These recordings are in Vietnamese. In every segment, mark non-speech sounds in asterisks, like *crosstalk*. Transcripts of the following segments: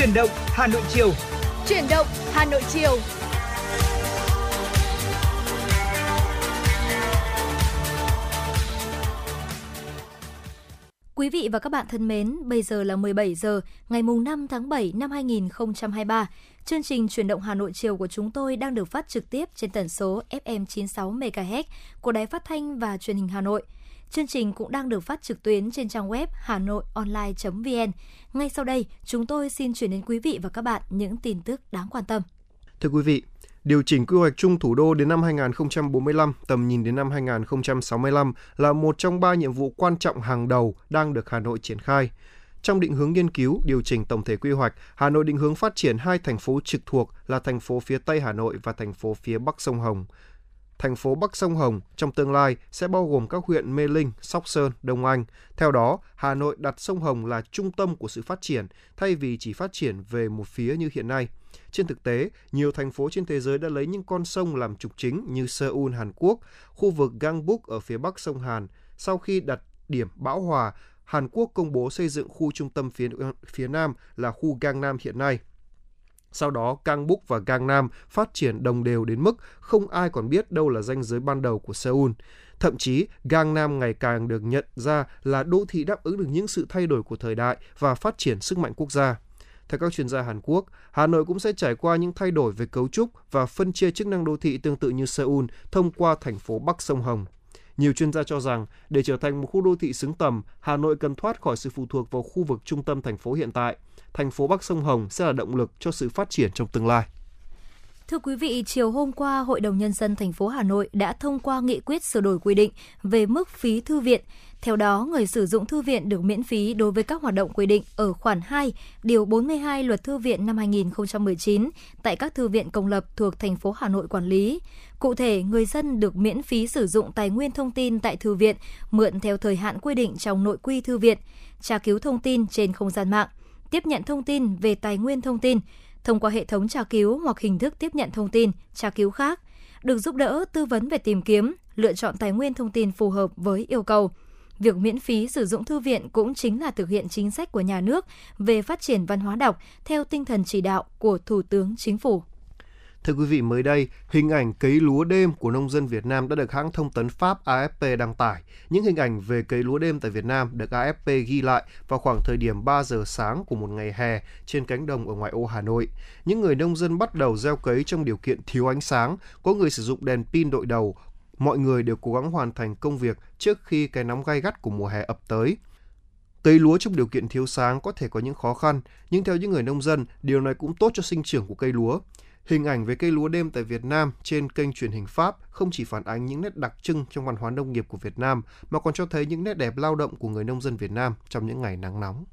Chuyển động Hà Nội chiều. Chuyển động Hà Nội chiều. Quý vị và các bạn thân mến, bây giờ là 17 giờ ngày mùng 5 tháng 7 năm 2023. Chương trình Chuyển động Hà Nội chiều của chúng tôi đang được phát trực tiếp trên tần số FM 96 MHz của Đài Phát thanh và Truyền hình Hà Nội. Chương trình cũng đang được phát trực tuyến trên trang web hanoionline.vn. Ngay sau đây, chúng tôi xin chuyển đến quý vị và các bạn những tin tức đáng quan tâm. Thưa quý vị, điều chỉnh quy hoạch chung thủ đô đến năm 2045, tầm nhìn đến năm 2065 là một trong ba nhiệm vụ quan trọng hàng đầu đang được Hà Nội triển khai. Trong định hướng nghiên cứu, điều chỉnh tổng thể quy hoạch, Hà Nội định hướng phát triển hai thành phố trực thuộc là thành phố phía Tây Hà Nội và thành phố phía Bắc sông Hồng. Thành phố Bắc sông Hồng trong tương lai sẽ bao gồm các huyện Mê Linh, Sóc Sơn, Đông Anh. Theo đó, Hà Nội đặt sông Hồng là trung tâm của sự phát triển, thay vì chỉ phát triển về một phía như hiện nay. Trên thực tế, nhiều thành phố trên thế giới đã lấy những con sông làm trục chính như Seoul, Hàn Quốc, khu vực Gangbuk ở phía bắc sông Hàn. Sau khi đặt điểm bão hòa, Hàn Quốc công bố xây dựng khu trung tâm phía phía Nam là khu Gangnam hiện nay. Sau đó, Gangbuk và Gangnam phát triển đồng đều đến mức không ai còn biết đâu là ranh giới ban đầu của Seoul. Thậm chí, Gangnam ngày càng được nhận ra là đô thị đáp ứng được những sự thay đổi của thời đại và phát triển sức mạnh quốc gia. Theo các chuyên gia Hàn Quốc, Hà Nội cũng sẽ trải qua những thay đổi về cấu trúc và phân chia chức năng đô thị tương tự như Seoul thông qua thành phố Bắc sông Hồng. Nhiều chuyên gia cho rằng, để trở thành một khu đô thị xứng tầm, Hà Nội cần thoát khỏi sự phụ thuộc vào khu vực trung tâm thành phố hiện tại. Thành phố Bắc sông Hồng sẽ là động lực cho sự phát triển trong tương lai. Thưa quý vị, chiều hôm qua, Hội đồng Nhân dân thành phố Hà Nội đã thông qua nghị quyết sửa đổi quy định về mức phí thư viện. Theo đó, người sử dụng thư viện được miễn phí đối với các hoạt động quy định ở khoản 2, điều 42 Luật Thư viện năm 2019 tại các thư viện công lập thuộc thành phố Hà Nội quản lý. Cụ thể, người dân được miễn phí sử dụng tài nguyên thông tin tại thư viện, mượn theo thời hạn quy định trong nội quy thư viện, tra cứu thông tin trên không gian mạng, tiếp nhận thông tin về tài nguyên thông tin, thông qua hệ thống tra cứu hoặc hình thức tiếp nhận thông tin, tra cứu khác, được giúp đỡ tư vấn về tìm kiếm, lựa chọn tài nguyên thông tin phù hợp với yêu cầu. Việc miễn phí sử dụng thư viện cũng chính là thực hiện chính sách của nhà nước về phát triển văn hóa đọc theo tinh thần chỉ đạo của Thủ tướng Chính phủ. Thưa quý vị, mới đây, hình ảnh cấy lúa đêm của nông dân Việt Nam đã được hãng thông tấn Pháp AFP đăng tải. Những hình ảnh về cấy lúa đêm tại Việt Nam được AFP ghi lại vào khoảng thời điểm 3 giờ sáng của một ngày hè trên cánh đồng ở ngoại ô Hà Nội. Những người nông dân bắt đầu gieo cấy trong điều kiện thiếu ánh sáng, có người sử dụng đèn pin đội đầu. Mọi người đều cố gắng hoàn thành công việc trước khi cái nóng gai gắt của mùa hè ập tới. Cấy lúa trong điều kiện thiếu sáng có thể có những khó khăn, nhưng theo những người nông dân, điều này cũng tốt cho sinh trưởng của cây lúa. Hình ảnh về cây lúa đêm tại Việt Nam trên kênh truyền hình Pháp không chỉ phản ánh những nét đặc trưng trong văn hóa nông nghiệp của Việt Nam mà còn cho thấy những nét đẹp lao động của người nông dân Việt Nam trong những ngày nắng nóng.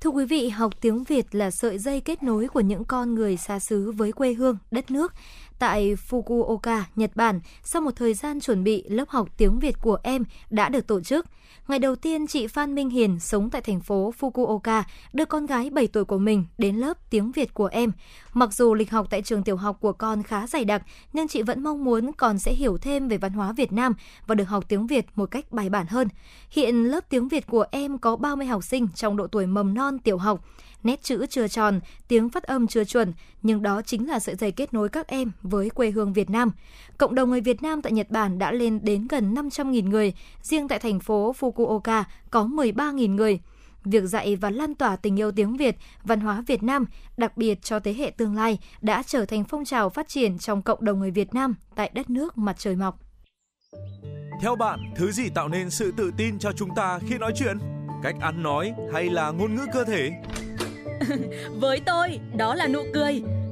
Thưa quý vị, học tiếng Việt là sợi dây kết nối của những con người xa xứ với quê hương, đất nước. Tại Fukuoka, Nhật Bản, sau một thời gian chuẩn bị, lớp học tiếng Việt của em đã được tổ chức. Ngày đầu tiên, chị Phan Minh Hiền sống tại thành phố Fukuoka đưa con gái 7 tuổi của mình đến lớp tiếng Việt của em. Mặc dù lịch học tại trường tiểu học của con khá dày đặc, nhưng chị vẫn mong muốn con sẽ hiểu thêm về văn hóa Việt Nam và được học tiếng Việt một cách bài bản hơn. Hiện lớp tiếng Việt của em có 30 học sinh trong độ tuổi mầm non tiểu học nét chữ chưa tròn, tiếng phát âm chưa chuẩn, nhưng đó chính là sợi dây kết nối các em với quê hương Việt Nam. Cộng đồng người Việt Nam tại Nhật Bản đã lên đến gần 500.000 người, riêng tại thành phố Fukuoka có 13.000 người. Việc dạy và lan tỏa tình yêu tiếng Việt, văn hóa Việt Nam, đặc biệt cho thế hệ tương lai, đã trở thành phong trào phát triển trong cộng đồng người Việt Nam tại đất nước mặt trời mọc. Theo bạn, thứ gì tạo nên sự tự tin cho chúng ta khi nói chuyện? Cách ăn nói hay là ngôn ngữ cơ thể? *laughs* Với tôi, đó là nụ cười.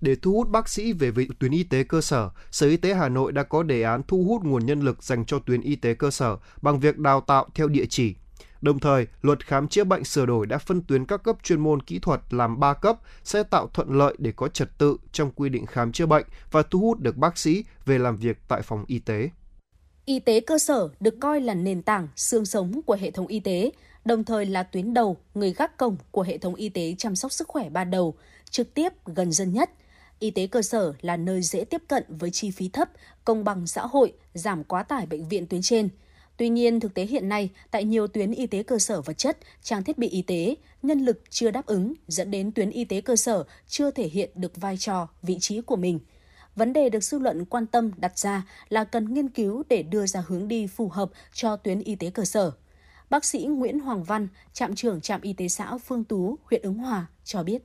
để thu hút bác sĩ về với tuyến y tế cơ sở, Sở Y tế Hà Nội đã có đề án thu hút nguồn nhân lực dành cho tuyến y tế cơ sở bằng việc đào tạo theo địa chỉ. Đồng thời, luật khám chữa bệnh sửa đổi đã phân tuyến các cấp chuyên môn kỹ thuật làm 3 cấp sẽ tạo thuận lợi để có trật tự trong quy định khám chữa bệnh và thu hút được bác sĩ về làm việc tại phòng y tế. Y tế cơ sở được coi là nền tảng, xương sống của hệ thống y tế, đồng thời là tuyến đầu, người gác cổng của hệ thống y tế chăm sóc sức khỏe ban đầu, trực tiếp gần dân nhất. Y tế cơ sở là nơi dễ tiếp cận với chi phí thấp, công bằng xã hội, giảm quá tải bệnh viện tuyến trên. Tuy nhiên, thực tế hiện nay, tại nhiều tuyến y tế cơ sở vật chất, trang thiết bị y tế, nhân lực chưa đáp ứng, dẫn đến tuyến y tế cơ sở chưa thể hiện được vai trò, vị trí của mình. Vấn đề được dư luận quan tâm đặt ra là cần nghiên cứu để đưa ra hướng đi phù hợp cho tuyến y tế cơ sở. Bác sĩ Nguyễn Hoàng Văn, trạm trưởng trạm y tế xã Phương Tú, huyện Ứng Hòa cho biết.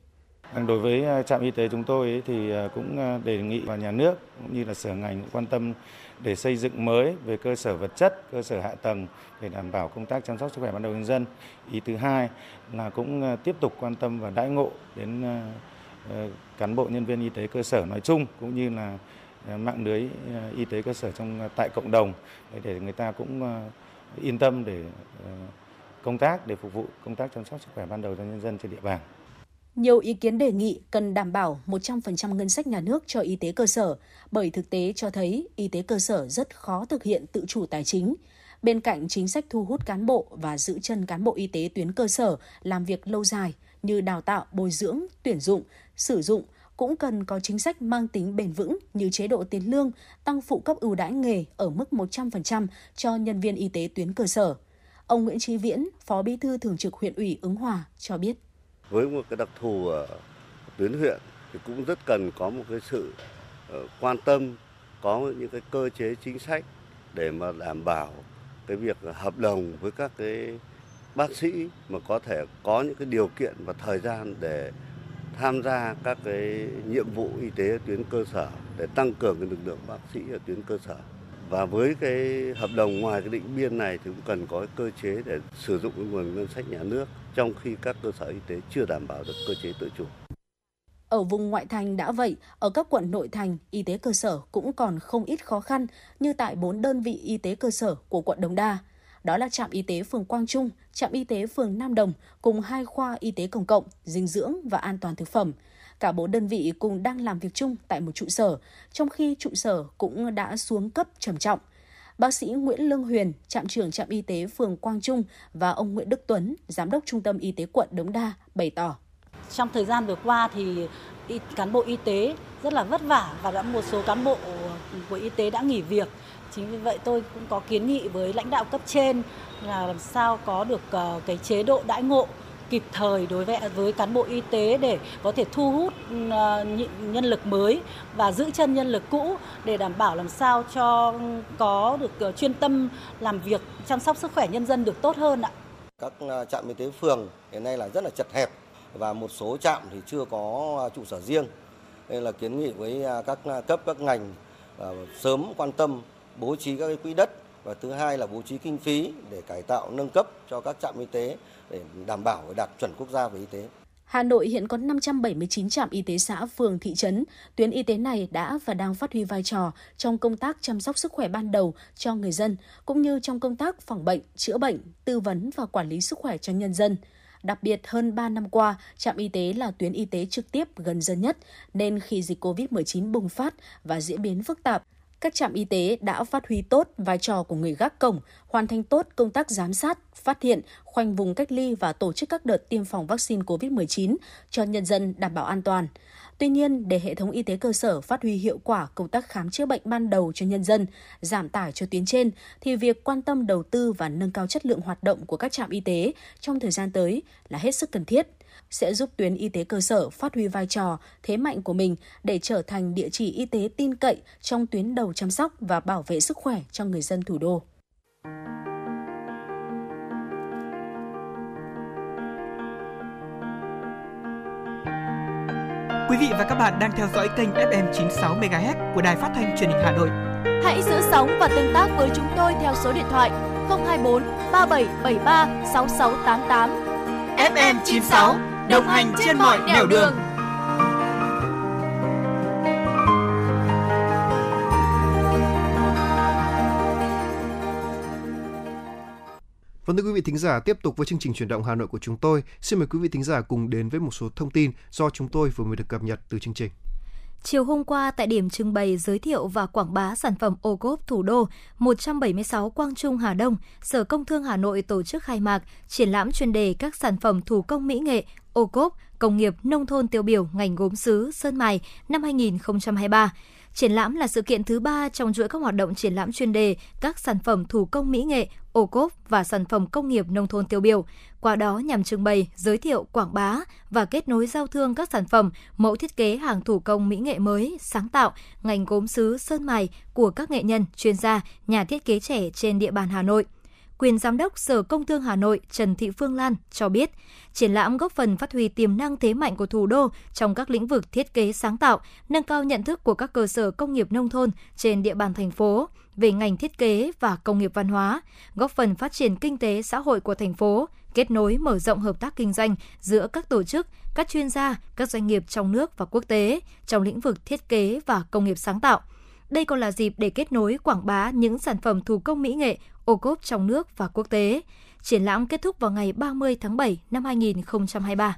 Vâng, đối với ờ, trạm y tế chúng tôi thì ờ, cũng ờ, đề nghị và nhà nước cũng như là sở ngành quan tâm để xây dựng mới về cơ sở vật chất, cơ sở hạ tầng để đảm bảo công tác chăm sóc sức khỏe ban đầu nhân dân. Ý thứ hai là cũng tiếp tục quan tâm và đãi ngộ đến cán bộ nhân viên y tế cơ sở nói chung cũng như là mạng lưới y tế cơ sở trong tại cộng đồng để người ta cũng yên tâm để công tác để phục vụ công tác chăm sóc sức khỏe ban đầu cho nhân dân trên địa bàn. Nhiều ý kiến đề nghị cần đảm bảo 100% ngân sách nhà nước cho y tế cơ sở, bởi thực tế cho thấy y tế cơ sở rất khó thực hiện tự chủ tài chính. Bên cạnh chính sách thu hút cán bộ và giữ chân cán bộ y tế tuyến cơ sở làm việc lâu dài như đào tạo, bồi dưỡng, tuyển dụng, sử dụng, cũng cần có chính sách mang tính bền vững như chế độ tiền lương, tăng phụ cấp ưu đãi nghề ở mức 100% cho nhân viên y tế tuyến cơ sở. Ông Nguyễn Trí Viễn, Phó Bí thư Thường trực huyện ủy Ứng Hòa cho biết với một cái đặc thù ở tuyến huyện thì cũng rất cần có một cái sự ờ, quan tâm, có những cái cơ chế chính sách để mà đảm bảo cái việc hợp đồng với các cái bác sĩ mà có thể có những cái điều kiện và thời gian để tham gia các cái nhiệm vụ y tế tuyến cơ sở, để tăng cường cái lực lượng bác sĩ ở tuyến cơ sở. Và với cái hợp đồng ngoài cái định biên này thì cũng cần có cái cơ chế để sử dụng cái nguồn ngân sách nhà nước trong khi các cơ sở y tế chưa đảm bảo được cơ chế tự chủ. Ở vùng ngoại thành đã vậy, ở các quận nội thành, y tế cơ sở cũng còn không ít khó khăn như tại bốn đơn vị y tế cơ sở của quận Đống Đa. Đó là trạm y tế phường Quang Trung, trạm y tế phường Nam Đồng cùng hai khoa y tế công cộng, dinh dưỡng và an toàn thực phẩm. Cả bốn đơn vị cùng đang làm việc chung tại một trụ sở, trong khi trụ sở cũng đã xuống cấp trầm trọng – Bác sĩ Nguyễn Lương Huyền, trạm trưởng trạm y tế phường Quang Trung và ông Nguyễn Đức Tuấn, giám đốc trung tâm y tế quận Đống Đa bày tỏ. Trong thời gian vừa qua thì cán bộ y tế rất là vất vả và đã một số cán bộ của y tế đã nghỉ việc. Chính vì vậy tôi cũng có kiến nghị với lãnh đạo cấp trên là làm sao có được ờ, cái chế độ đãi ngộ kịp thời đối với với cán bộ y tế để có thể thu hút ờ, nhân lực mới và giữ chân nhân lực cũ để đảm bảo làm sao cho ừ, có được ờ, chuyên tâm làm việc, chăm sóc sức khỏe nhân dân được tốt hơn ạ. Các ờ, trạm y tế phường hiện nay là rất là chật hẹp và một số trạm thì chưa có trụ sở riêng. Nên là kiến nghị với các cấp, các ngành sớm quan tâm, bố trí các cái quỹ đất và thứ hai là bố trí kinh phí để cải tạo, nâng cấp cho các trạm y tế để đảm bảo đạt chuẩn quốc gia về y tế. Hà Nội hiện có 579 trạm y tế xã, phường, thị trấn. Tuyến y tế này đã và đang phát huy vai trò trong công tác chăm sóc sức khỏe ban đầu cho người dân, cũng như trong công tác phòng bệnh, chữa bệnh, tư vấn và quản lý sức khỏe cho nhân dân. Đặc biệt hơn 3 năm qua, trạm y tế là tuyến y tế trực tiếp gần dân nhất, nên khi dịch COVID-19 bùng phát và diễn biến phức tạp, các trạm y tế đã phát huy tốt vai trò của người gác cổng, hoàn thành tốt công tác giám sát, phát hiện, khoanh vùng cách ly và tổ chức các đợt tiêm phòng vaccine COVID-19 cho nhân dân đảm bảo an toàn. Tuy nhiên, để hệ thống y tế cơ sở phát huy hiệu quả công tác khám chữa bệnh ban đầu cho nhân dân, giảm tải cho tuyến trên, thì việc quan tâm đầu tư và nâng cao chất lượng hoạt động của các trạm y tế trong thời gian tới là hết sức cần thiết sẽ giúp tuyến y tế cơ sở phát huy vai trò, thế mạnh của mình để trở thành địa chỉ y tế tin cậy trong tuyến đầu chăm sóc và bảo vệ sức khỏe cho người dân thủ đô. Quý vị và các bạn đang theo dõi kênh FM 96 MHz của đài phát thanh truyền hình Hà Nội. Hãy giữ sóng và tương tác với chúng tôi theo số điện thoại 024 3773 6688. FM 96 đồng hành trên mọi nẻo đường. Vâng thưa quý vị thính giả, tiếp tục với chương trình chuyển động Hà Nội của chúng tôi. Xin mời quý vị thính giả cùng đến với một số thông tin do chúng tôi vừa mới được cập nhật từ chương trình. Chiều hôm qua tại điểm trưng bày giới thiệu và quảng bá sản phẩm ô cốp thủ đô 176 Quang Trung Hà Đông, Sở Công Thương Hà Nội tổ chức khai mạc triển lãm chuyên đề các sản phẩm thủ công mỹ nghệ ô cốp, công nghiệp nông thôn tiêu biểu ngành gốm sứ Sơn Mài năm 2023. Triển lãm là sự kiện thứ ba trong chuỗi các hoạt động triển lãm chuyên đề các sản phẩm thủ công mỹ nghệ, ô cốp và sản phẩm công nghiệp nông thôn tiêu biểu. Qua đó nhằm trưng bày, giới thiệu, quảng bá và kết nối giao thương các sản phẩm, mẫu thiết kế hàng thủ công mỹ nghệ mới, sáng tạo, ngành gốm sứ, sơn mài của các nghệ nhân, chuyên gia, nhà thiết kế trẻ trên địa bàn Hà Nội quyền giám đốc Sở Công Thương Hà Nội Trần Thị Phương Lan cho biết, triển lãm góp phần phát huy tiềm năng thế mạnh của thủ đô trong các lĩnh vực thiết kế sáng tạo, nâng cao nhận thức của các cơ sở công nghiệp nông thôn trên địa bàn thành phố về ngành thiết kế và công nghiệp văn hóa, góp phần phát triển kinh tế xã hội của thành phố, kết nối mở rộng hợp tác kinh doanh giữa các tổ chức, các chuyên gia, các doanh nghiệp trong nước và quốc tế trong lĩnh vực thiết kế và công nghiệp sáng tạo. Đây còn là dịp để kết nối quảng bá những sản phẩm thủ công mỹ nghệ ô cốp trong nước và quốc tế. Triển lãm kết thúc vào ngày 30 tháng 7 năm 2023.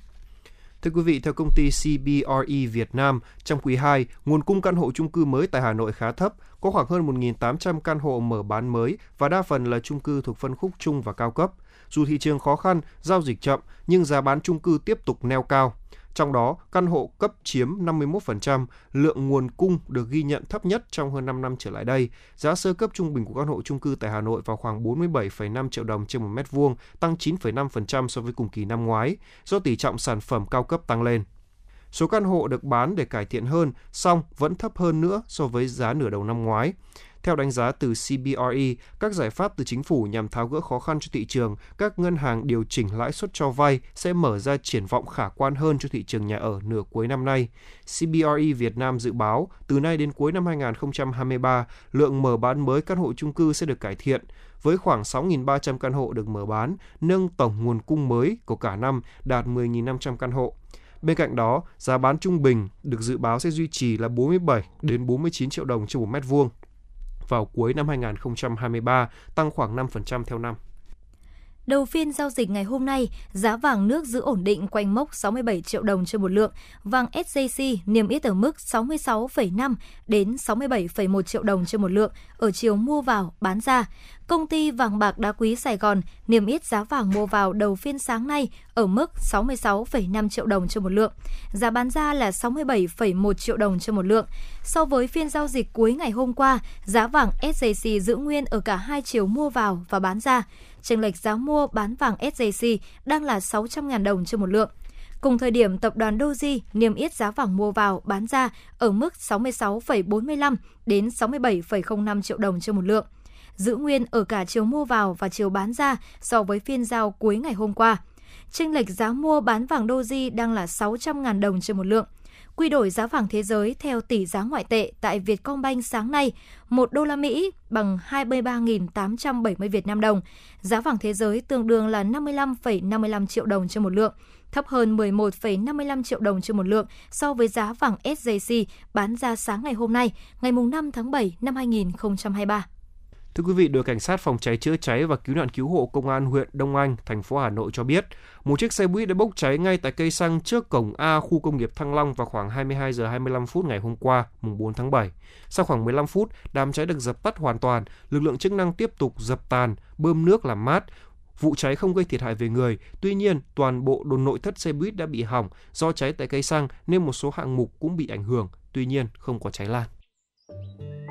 Thưa quý vị, theo công ty CBRE Việt Nam, trong quý 2, nguồn cung căn hộ chung cư mới tại Hà Nội khá thấp, có khoảng hơn 1.800 căn hộ mở bán mới và đa phần là chung cư thuộc phân khúc trung và cao cấp. Dù thị trường khó khăn, giao dịch chậm, nhưng giá bán chung cư tiếp tục neo cao. Trong đó, căn hộ cấp chiếm 51%, lượng nguồn cung được ghi nhận thấp nhất trong hơn 5 năm trở lại đây. Giá sơ cấp trung bình của căn hộ chung cư tại Hà Nội vào khoảng 47,5 triệu đồng trên một mét vuông, tăng 9,5% so với cùng kỳ năm ngoái, do tỷ trọng sản phẩm cao cấp tăng lên. Số căn hộ được bán để cải thiện hơn, song vẫn thấp hơn nữa so với giá nửa đầu năm ngoái. Theo đánh giá từ CBRE, các giải pháp từ chính phủ nhằm tháo gỡ khó khăn cho thị trường, các ngân hàng điều chỉnh lãi suất cho vay sẽ mở ra triển vọng khả quan hơn cho thị trường nhà ở nửa cuối năm nay. CBRE Việt Nam dự báo từ nay đến cuối năm 2023, lượng mở bán mới căn hộ chung cư sẽ được cải thiện với khoảng 6.300 căn hộ được mở bán, nâng tổng nguồn cung mới của cả năm đạt 10.500 căn hộ. Bên cạnh đó, giá bán trung bình được dự báo sẽ duy trì là 47 đến 49 triệu đồng trên một mét vuông vào cuối năm 2023, tăng khoảng 5% theo năm. Đầu phiên giao dịch ngày hôm nay, giá vàng nước giữ ổn định quanh mốc 67 triệu đồng trên một lượng, vàng SJC niêm yết ở mức 66,5 đến 67,1 triệu đồng trên một lượng ở chiều mua vào, bán ra. Công ty vàng bạc đá quý Sài Gòn niêm yết giá vàng mua vào đầu phiên sáng nay ở mức 66,5 triệu đồng cho một lượng. Giá bán ra là 67,1 triệu đồng cho một lượng. So với phiên giao dịch cuối ngày hôm qua, giá vàng SJC giữ nguyên ở cả hai chiều mua vào và bán ra chênh lệch giá mua bán vàng SJC đang là 600.000 đồng cho một lượng. Cùng thời điểm, tập đoàn Doji niêm yết giá vàng mua vào bán ra ở mức 66,45 đến 67,05 triệu đồng trên một lượng, giữ nguyên ở cả chiều mua vào và chiều bán ra so với phiên giao cuối ngày hôm qua. Chênh lệch giá mua bán vàng Doji đang là 600.000 đồng trên một lượng quy đổi giá vàng thế giới theo tỷ giá ngoại tệ tại Vietcombank sáng nay, 1 đô la Mỹ bằng 23.870 Việt Nam đồng. Giá vàng thế giới tương đương là 55,55 triệu đồng trên một lượng, thấp hơn 11,55 triệu đồng trên một lượng so với giá vàng SJC bán ra sáng ngày hôm nay, ngày 5 tháng 7 năm 2023. Thưa quý vị, đội cảnh sát phòng cháy chữa cháy và cứu nạn cứu hộ công an huyện Đông Anh, thành phố Hà Nội cho biết, một chiếc xe buýt đã bốc cháy ngay tại cây xăng trước cổng A khu công nghiệp Thăng Long vào khoảng 22 giờ 25 phút ngày hôm qua, mùng 4 tháng 7. Sau khoảng 15 phút, đám cháy được dập tắt hoàn toàn, lực lượng chức năng tiếp tục dập tàn, bơm nước làm mát, Vụ cháy không gây thiệt hại về người, tuy nhiên toàn bộ đồ nội thất xe buýt đã bị hỏng do cháy tại cây xăng nên một số hạng mục cũng bị ảnh hưởng, tuy nhiên không có cháy lan.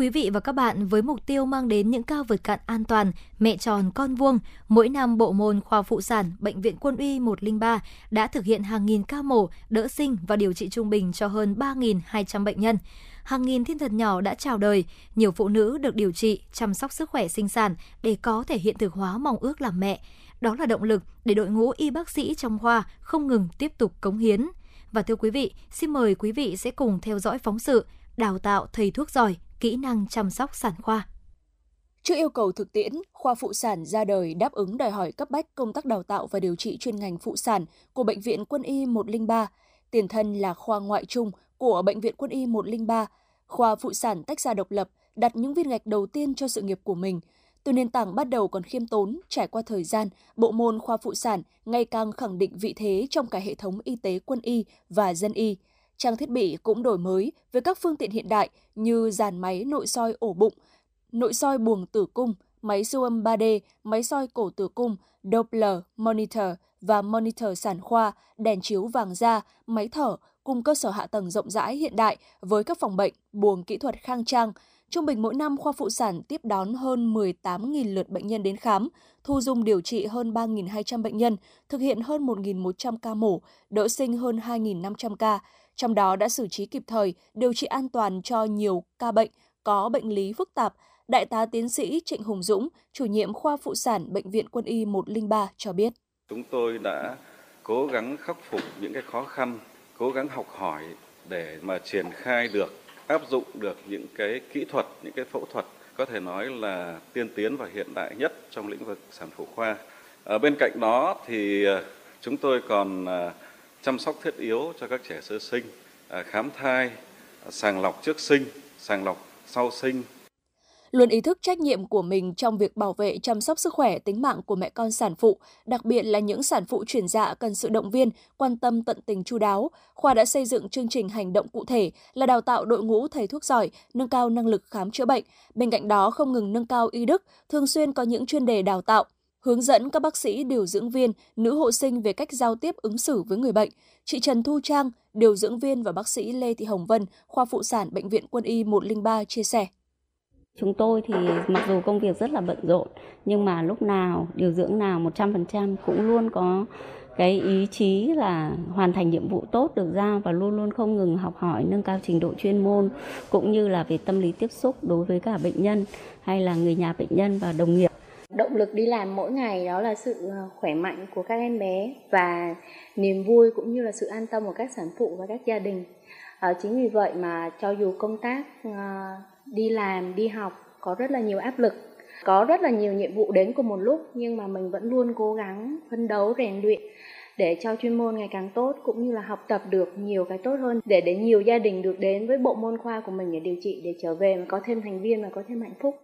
Quý vị và các bạn, với mục tiêu mang đến những cao vượt cạn an toàn, mẹ tròn con vuông, mỗi năm bộ môn khoa phụ sản Bệnh viện Quân y 103 đã thực hiện hàng nghìn ca mổ, đỡ sinh và điều trị trung bình cho hơn 3.200 bệnh nhân. Hàng nghìn thiên thần nhỏ đã chào đời, nhiều phụ nữ được điều trị, chăm sóc sức khỏe sinh sản để có thể hiện thực hóa mong ước làm mẹ. Đó là động lực để đội ngũ y bác sĩ trong khoa không ngừng tiếp tục cống hiến. Và thưa quý vị, xin mời quý vị sẽ cùng theo dõi phóng sự Đào tạo thầy thuốc giỏi kỹ năng chăm sóc sản khoa. Trước yêu cầu thực tiễn, khoa phụ sản ra đời đáp ứng đòi hỏi cấp bách công tác đào tạo và điều trị chuyên ngành phụ sản của Bệnh viện Quân y 103, tiền thân là khoa ngoại trung của Bệnh viện Quân y 103. Khoa phụ sản tách ra độc lập, đặt những viên gạch đầu tiên cho sự nghiệp của mình. Từ nền tảng bắt đầu còn khiêm tốn, trải qua thời gian, bộ môn khoa phụ sản ngày càng khẳng định vị thế trong cả hệ thống y tế quân y và dân y – Trang thiết bị cũng đổi mới với các phương tiện hiện đại như dàn máy nội soi ổ bụng, nội soi buồng tử cung, máy siêu âm 3D, máy soi cổ tử cung, Doppler, monitor và monitor sản khoa, đèn chiếu vàng da, máy thở cùng cơ sở hạ tầng rộng rãi hiện đại với các phòng bệnh, buồng kỹ thuật khang trang. Trung bình mỗi năm, khoa phụ sản tiếp đón hơn 18.000 lượt bệnh nhân đến khám, thu dung điều trị hơn 3.200 bệnh nhân, thực hiện hơn 1.100 ca mổ, đỡ sinh hơn 2.500 ca, trong đó đã xử trí kịp thời, điều trị an toàn cho nhiều ca bệnh có bệnh lý phức tạp. Đại tá tiến sĩ Trịnh Hùng Dũng, chủ nhiệm khoa phụ sản Bệnh viện Quân y 103 cho biết. Chúng tôi đã cố gắng khắc phục những cái khó khăn, cố gắng học hỏi để mà triển khai được, áp dụng được những cái kỹ thuật, những cái phẫu thuật có thể nói là tiên tiến và hiện đại nhất trong lĩnh vực sản phụ khoa. Ở bên cạnh đó thì ờ, chúng tôi còn ờ, chăm sóc thiết yếu cho các trẻ sơ sinh, à, khám thai, à, sàng lọc trước sinh, sàng lọc sau sinh. Luôn ý thức trách nhiệm của mình trong việc bảo vệ chăm sóc sức khỏe tính mạng của mẹ con sản phụ, đặc biệt là những sản phụ chuyển dạ cần sự động viên, quan tâm tận tình chu đáo. Khoa đã xây dựng chương trình hành động cụ thể là đào tạo đội ngũ thầy thuốc giỏi, nâng cao năng lực khám chữa bệnh. Bên cạnh đó không ngừng nâng cao y đức, thường xuyên có những chuyên đề đào tạo, hướng dẫn các bác sĩ điều dưỡng viên, nữ hộ sinh về cách giao tiếp ứng xử với người bệnh. Chị Trần Thu Trang, điều dưỡng viên và bác sĩ Lê Thị Hồng Vân, khoa phụ sản Bệnh viện Quân y 103 chia sẻ. Chúng tôi thì mặc dù công việc rất là bận rộn, nhưng mà lúc nào điều dưỡng nào 100% cũng luôn có cái ý chí là hoàn thành nhiệm vụ tốt được giao và luôn luôn không ngừng học hỏi nâng cao trình độ chuyên môn cũng như là về tâm lý tiếp xúc đối với cả bệnh nhân hay là người nhà bệnh nhân và đồng nghiệp Động lực đi làm mỗi ngày đó là sự ờ, khỏe mạnh của các em bé và niềm vui cũng như là sự an tâm của các sản phụ và các gia đình. À, chính vì vậy mà cho dù công tác à, đi làm, đi học có rất là nhiều áp lực, có rất là nhiều nhiệm vụ đến cùng một lúc nhưng mà mình vẫn luôn cố gắng phấn đấu rèn luyện để cho chuyên môn ngày càng tốt cũng như là học tập được nhiều cái tốt hơn để đến nhiều gia đình được đến với bộ môn khoa của mình để điều trị để trở về mà có thêm thành viên và có thêm hạnh phúc.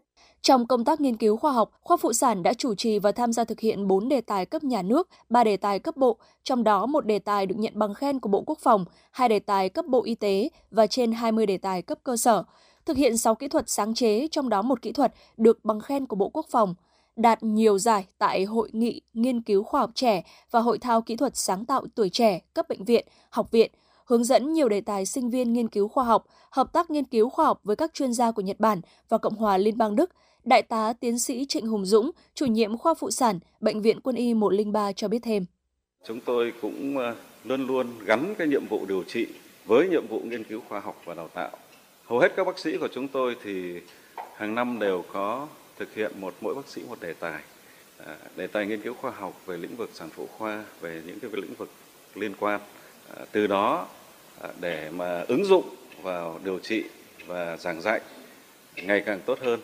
Trong công tác nghiên cứu khoa học, khoa phụ sản đã chủ trì và tham gia thực hiện 4 đề tài cấp nhà nước, 3 đề tài cấp bộ, trong đó một đề tài được nhận bằng khen của Bộ Quốc phòng, hai đề tài cấp Bộ Y tế và trên 20 đề tài cấp cơ sở. Thực hiện 6 kỹ thuật sáng chế, trong đó một kỹ thuật được bằng khen của Bộ Quốc phòng, đạt nhiều giải tại Hội nghị Nghiên cứu Khoa học trẻ và Hội thao Kỹ thuật sáng tạo tuổi trẻ cấp bệnh viện, học viện, hướng dẫn nhiều đề tài sinh viên nghiên cứu khoa học, hợp tác nghiên cứu khoa học với các chuyên gia của Nhật Bản và Cộng hòa Liên bang Đức, Đại tá tiến sĩ Trịnh Hùng Dũng, chủ nhiệm khoa phụ sản, Bệnh viện Quân y 103 cho biết thêm. Chúng tôi cũng ờ, luôn luôn gắn cái nhiệm vụ điều trị với nhiệm vụ nghiên cứu khoa học và đào tạo. Hầu hết các bác sĩ của chúng tôi thì hàng năm đều có thực hiện một mỗi bác sĩ một đề tài. Ờ, đề tài nghiên cứu khoa học về lĩnh vực sản phụ khoa, về những cái lĩnh vực liên quan. À, từ đó à, để mà ứng dụng vào điều trị và giảng dạy ngày càng tốt hơn.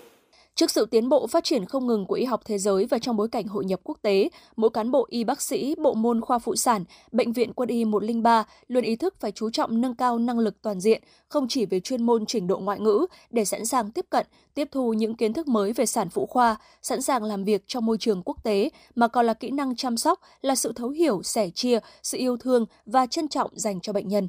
Trước sự tiến bộ phát triển không ngừng của y học thế giới và trong bối cảnh hội nhập quốc tế, mỗi cán bộ y bác sĩ, bộ môn khoa phụ sản, Bệnh viện Quân y 103 luôn ý thức phải chú trọng nâng cao năng lực toàn diện, không chỉ về chuyên môn trình độ ngoại ngữ để sẵn sàng tiếp cận, tiếp thu những kiến thức mới về sản phụ khoa, sẵn sàng làm việc trong môi trường quốc tế, mà còn là kỹ năng chăm sóc, là sự thấu hiểu, sẻ chia, sự yêu thương và trân trọng dành cho bệnh nhân.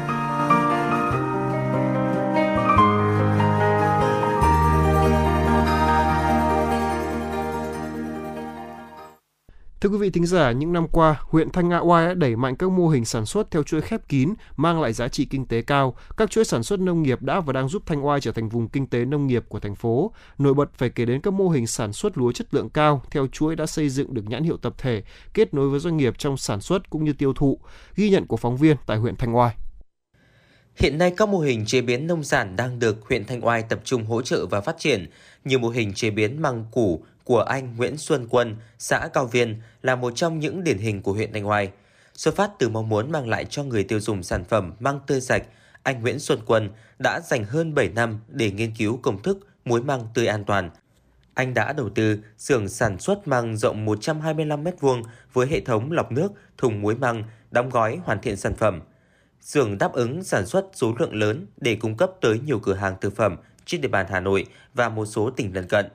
Thưa quý vị thính giả, những năm qua, huyện Thanh Ngã Oai đã đẩy mạnh các mô hình sản xuất theo chuỗi khép kín, mang lại giá trị kinh tế cao. Các chuỗi sản xuất nông nghiệp đã và đang giúp Thanh Oai trở thành vùng kinh tế nông nghiệp của thành phố. Nổi bật phải kể đến các mô hình sản xuất lúa chất lượng cao theo chuỗi đã xây dựng được nhãn hiệu tập thể, kết nối với doanh nghiệp trong sản xuất cũng như tiêu thụ. Ghi nhận của phóng viên tại huyện Thanh Oai. Hiện nay các mô hình chế biến nông sản đang được huyện Thanh Oai tập trung hỗ trợ và phát triển, như mô hình chế biến măng củ, của anh Nguyễn Xuân Quân, xã Cao Viên là một trong những điển hình của huyện Thanh Hoài. Xuất phát từ mong muốn mang lại cho người tiêu dùng sản phẩm măng tươi sạch, anh Nguyễn Xuân Quân đã dành hơn 7 năm để nghiên cứu công thức muối măng tươi an toàn. Anh đã đầu tư xưởng sản xuất măng rộng 125 m2 với hệ thống lọc nước, thùng muối măng, đóng gói hoàn thiện sản phẩm. Xưởng đáp ứng sản xuất số lượng lớn để cung cấp tới nhiều cửa hàng thực phẩm trên địa bàn Hà Nội và một số tỉnh lân cận.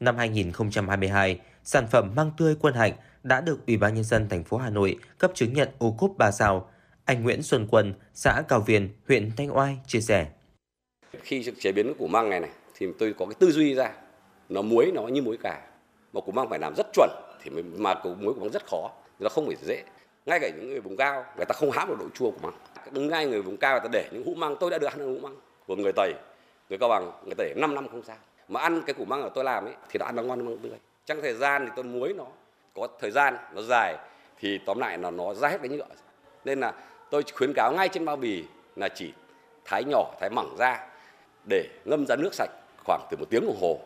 Năm 2022, sản phẩm măng tươi Quân Hạnh đã được Ủy ban nhân dân thành phố Hà Nội cấp chứng nhận ô cốp 3 sao. Anh Nguyễn Xuân Quân, xã Cao Viên, huyện Thanh Oai chia sẻ. Khi chế biến củ măng này này thì tôi có cái tư duy ra, nó muối nó như muối cả. Mà củ măng phải làm rất chuẩn thì mà củ muối của măng rất khó, nó không phải dễ. Ngay cả những người vùng cao, người ta không hám được độ chua của măng. Đứng ngay người vùng cao người ta để những hũ măng, tôi đã được ăn hũ măng của người Tây, người Cao Bằng, người tây 5 năm không sao mà ăn cái củ măng ở tôi làm ấy thì nó ăn nó ngon hơn măng tươi trong thời gian thì tôi muối nó có thời gian nó dài thì tóm lại là nó ra hết cái nhựa nên là tôi khuyến cáo ngay trên bao bì là chỉ thái nhỏ thái mỏng ra để ngâm ra nước sạch khoảng từ một tiếng đồng hồ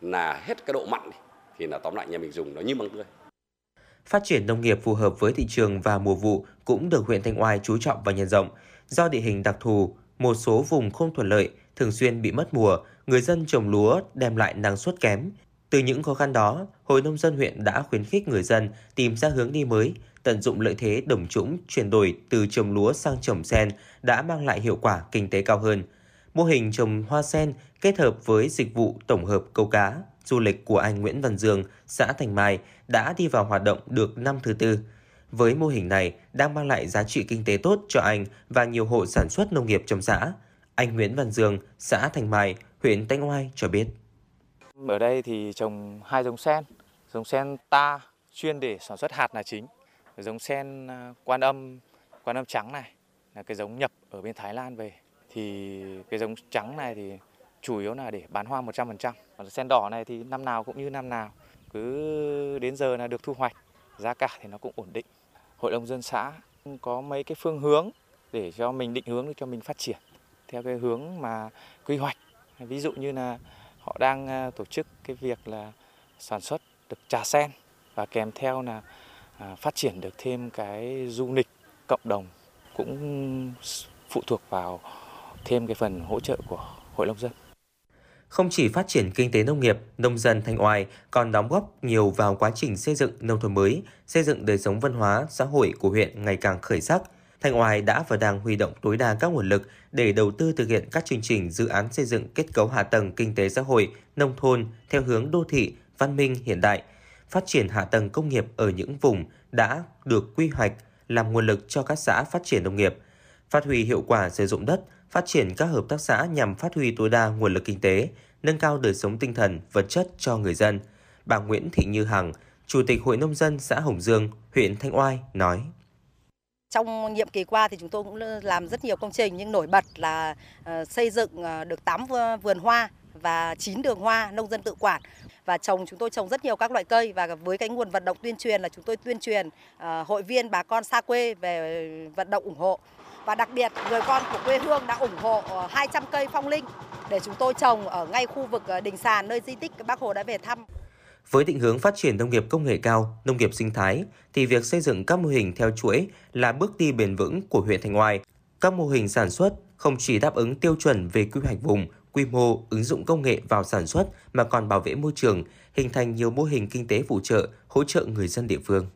là hết cái độ mặn thì là tóm lại nhà mình dùng nó như măng tươi. Phát triển nông nghiệp phù hợp với thị trường và mùa vụ cũng được huyện Thanh Oai chú trọng và nhân rộng. Do địa hình đặc thù, một số vùng không thuận lợi, thường xuyên bị mất mùa, người dân trồng lúa đem lại năng suất kém. Từ những khó khăn đó, Hội Nông dân huyện đã khuyến khích người dân tìm ra hướng đi mới, tận dụng lợi thế đồng trũng chuyển đổi từ trồng lúa sang trồng sen đã mang lại hiệu quả kinh tế cao hơn. Mô hình trồng hoa sen kết hợp với dịch vụ tổng hợp câu cá, du lịch của anh Nguyễn Văn Dương, xã Thành Mai đã đi vào hoạt động được năm thứ tư. Với mô hình này đang mang lại giá trị kinh tế tốt cho anh và nhiều hộ sản xuất nông nghiệp trong xã. Anh Nguyễn Văn Dương, xã Thành Mai, huyện Thanh Oai cho biết. Ở đây thì trồng hai giống sen, giống sen ta chuyên để sản xuất hạt là chính, giống sen à, quan âm, quan âm trắng này là cái giống nhập ở bên Thái Lan về thì cái giống trắng này thì chủ yếu là để bán hoa 100%. Còn sen đỏ này thì năm nào cũng như năm nào, cứ đến giờ là được thu hoạch, giá cả thì nó cũng ổn định. Hội đồng dân xã có mấy cái phương hướng để cho mình định hướng để cho mình phát triển theo cái hướng mà quy hoạch. Ví dụ như là họ đang à, tổ chức cái việc là sản xuất được trà sen và kèm theo là à, phát triển được thêm cái du lịch cộng đồng cũng phụ thuộc vào thêm cái phần hỗ trợ của hội nông dân. Không chỉ phát triển kinh tế nông nghiệp, nông dân Thanh Oai còn đóng góp nhiều vào quá trình xây dựng nông thôn mới, xây dựng đời sống văn hóa, xã hội của huyện ngày càng khởi sắc. Thanh Oai đã và đang huy động tối đa các nguồn lực để đầu tư thực hiện các chương trình dự án xây dựng kết cấu hạ tầng kinh tế xã hội, nông thôn theo hướng đô thị, văn minh hiện đại, phát triển hạ tầng công nghiệp ở những vùng đã được quy hoạch làm nguồn lực cho các xã phát triển nông nghiệp, phát huy hiệu quả sử dụng đất, phát triển các hợp tác xã nhằm phát huy tối đa nguồn lực kinh tế, nâng cao đời sống tinh thần, vật chất cho người dân. Bà Nguyễn Thị Như Hằng, Chủ tịch Hội Nông dân xã Hồng Dương, huyện Thanh Oai nói. Trong nhiệm kỳ qua thì chúng tôi cũng làm rất nhiều công trình, nhưng nổi bật là ờ, xây dựng ờ, được 8 vườn hoa và 9 đường hoa nông dân tự quản và trồng, chúng tôi trồng rất nhiều các loại cây và với cái nguồn vận động tuyên truyền là chúng tôi tuyên truyền ờ, hội viên bà con xa quê về vận động ủng hộ và đặc biệt, người con của quê hương đã ủng hộ 200 cây phong linh để chúng tôi trồng ở ngay khu vực Đình Sàn, nơi di tích Bác Hồ đã về thăm. Với định hướng phát triển nông nghiệp công nghệ cao, nông nghiệp sinh thái, thì việc xây dựng các mô hình theo chuỗi là bước đi bền vững của huyện Thanh Oai. Các mô hình sản xuất không chỉ đáp ứng tiêu chuẩn về quy hoạch vùng, quy mô, ứng dụng công nghệ vào sản xuất mà còn bảo vệ môi trường, hình thành nhiều mô hình kinh tế phụ trợ, hỗ trợ người dân địa phương.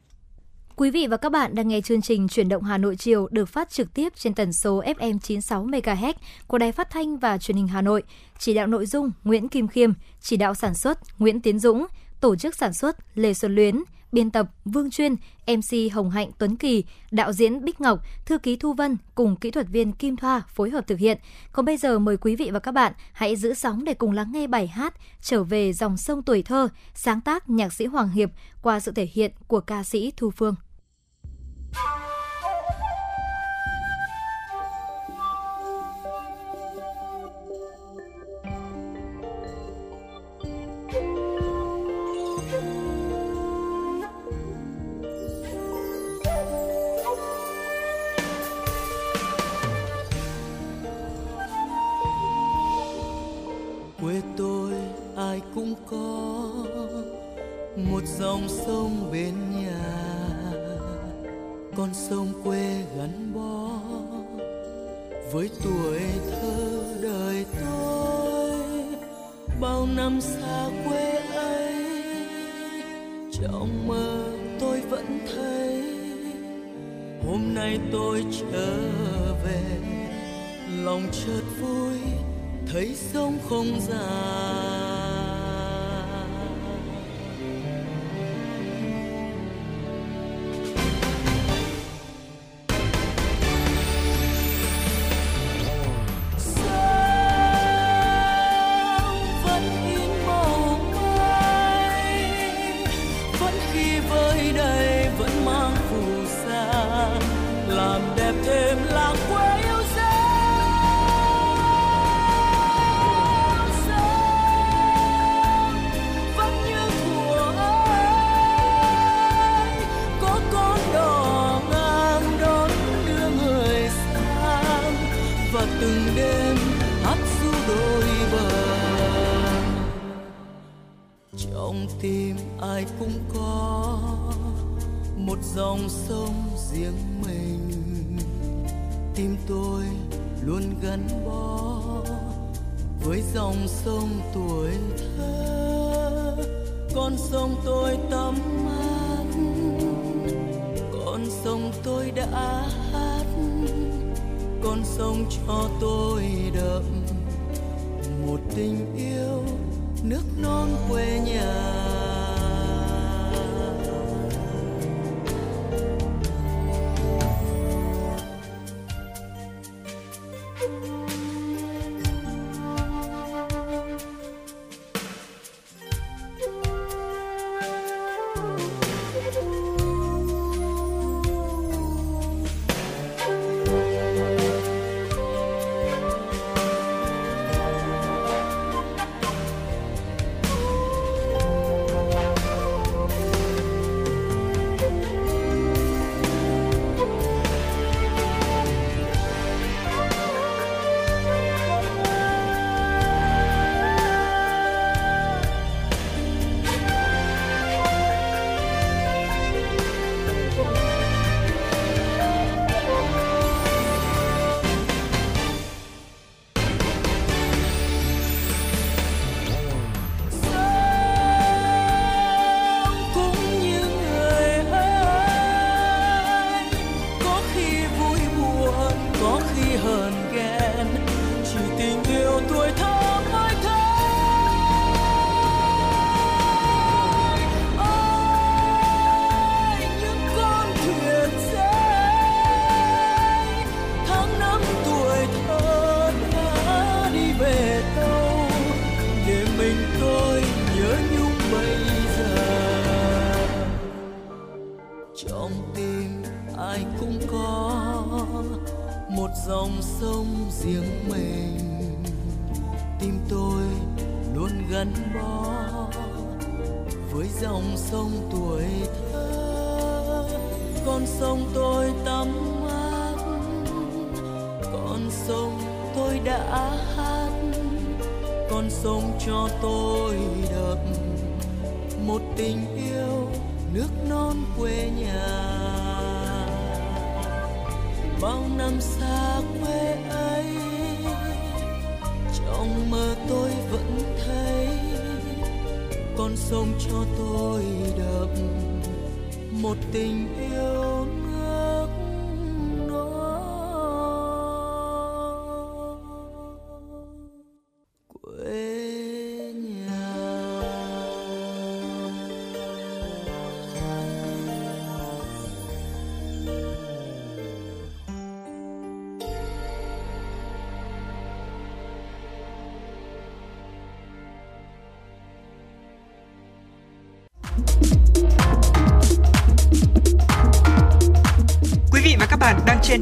Quý vị và các bạn đang nghe chương trình Chuyển động Hà Nội chiều được phát trực tiếp trên tần số FM 96 MHz của Đài Phát thanh và Truyền hình Hà Nội. Chỉ đạo nội dung Nguyễn Kim Khiêm, chỉ đạo sản xuất Nguyễn Tiến Dũng, tổ chức sản xuất Lê Xuân Luyến, biên tập Vương Chuyên, MC Hồng Hạnh Tuấn Kỳ, đạo diễn Bích Ngọc, thư ký Thu Vân cùng kỹ thuật viên Kim Thoa phối hợp thực hiện. Còn bây giờ mời quý vị và các bạn hãy giữ sóng để cùng lắng nghe bài hát Trở về dòng sông tuổi thơ, sáng tác nhạc sĩ Hoàng Hiệp qua sự thể hiện của ca sĩ Thu Phương. quê cũng có một dòng sông bên nhà. Con sông quê gắn bó với tuổi thơ đời tôi. Bao năm xa quê ấy, trong mơ tôi vẫn thấy. Hôm nay tôi trở về, lòng chợt vui, thấy sông không dài. Bao năm xa quê ấy, trong mơ tôi vẫn thấy con sông cho tôi đậm một tình yêu.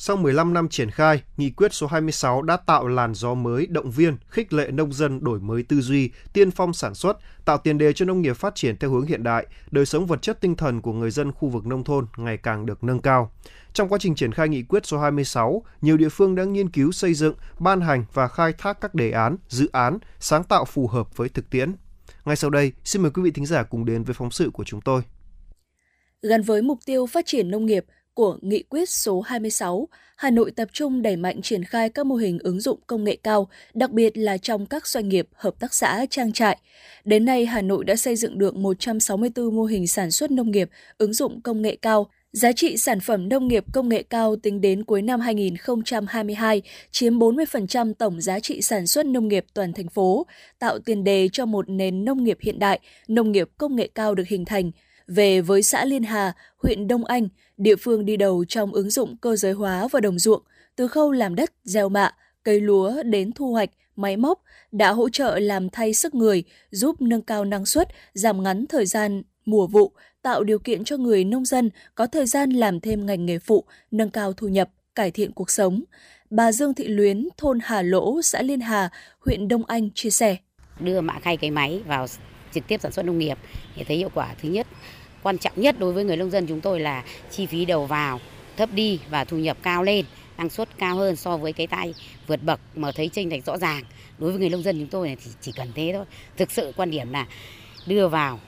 sau 15 năm triển khai, nghị quyết số 26 đã tạo làn gió mới động viên, khích lệ nông dân đổi mới tư duy, tiên phong sản xuất, tạo tiền đề cho nông nghiệp phát triển theo hướng hiện đại, đời sống vật chất tinh thần của người dân khu vực nông thôn ngày càng được nâng cao. Trong quá trình triển khai nghị quyết số 26, nhiều địa phương đã nghiên cứu xây dựng, ban hành và khai thác các đề án, dự án, sáng tạo phù hợp với thực tiễn. Ngay sau đây, xin mời quý vị thính giả cùng đến với phóng sự của chúng tôi. Gắn với mục tiêu phát triển nông nghiệp của Nghị quyết số 26, Hà Nội tập trung đẩy mạnh triển khai các mô hình ứng dụng công nghệ cao, đặc biệt là trong các doanh nghiệp, hợp tác xã, trang trại. Đến nay, Hà Nội đã xây dựng được 164 mô hình sản xuất nông nghiệp ứng dụng công nghệ cao, Giá trị sản phẩm nông nghiệp công nghệ cao tính đến cuối năm 2022 chiếm 40% tổng giá trị sản xuất nông nghiệp toàn thành phố, tạo tiền đề cho một nền nông nghiệp hiện đại, nông nghiệp công nghệ cao được hình thành. Về với xã Liên Hà, huyện Đông Anh, địa phương đi đầu trong ứng dụng cơ giới hóa vào đồng ruộng, từ khâu làm đất, gieo mạ, cây lúa đến thu hoạch, máy móc đã hỗ trợ làm thay sức người, giúp nâng cao năng suất, giảm ngắn thời gian mùa vụ, tạo điều kiện cho người nông dân có thời gian làm thêm ngành nghề phụ, nâng cao thu nhập, cải thiện cuộc sống. Bà Dương Thị Luyến, thôn Hà Lỗ, xã Liên Hà, huyện Đông Anh chia sẻ. Đưa mạ khay cái máy vào trực tiếp sản xuất nông nghiệp thì thấy hiệu quả thứ nhất quan trọng nhất đối với người nông dân chúng tôi là chi phí đầu vào, thấp đi và thu nhập cao lên, năng suất cao hơn so với cái tay vượt bậc mà thấy chênh lệch rõ ràng. Đối với người nông dân chúng tôi thì chỉ cần thế thôi. Thực sự quan điểm là đưa vào,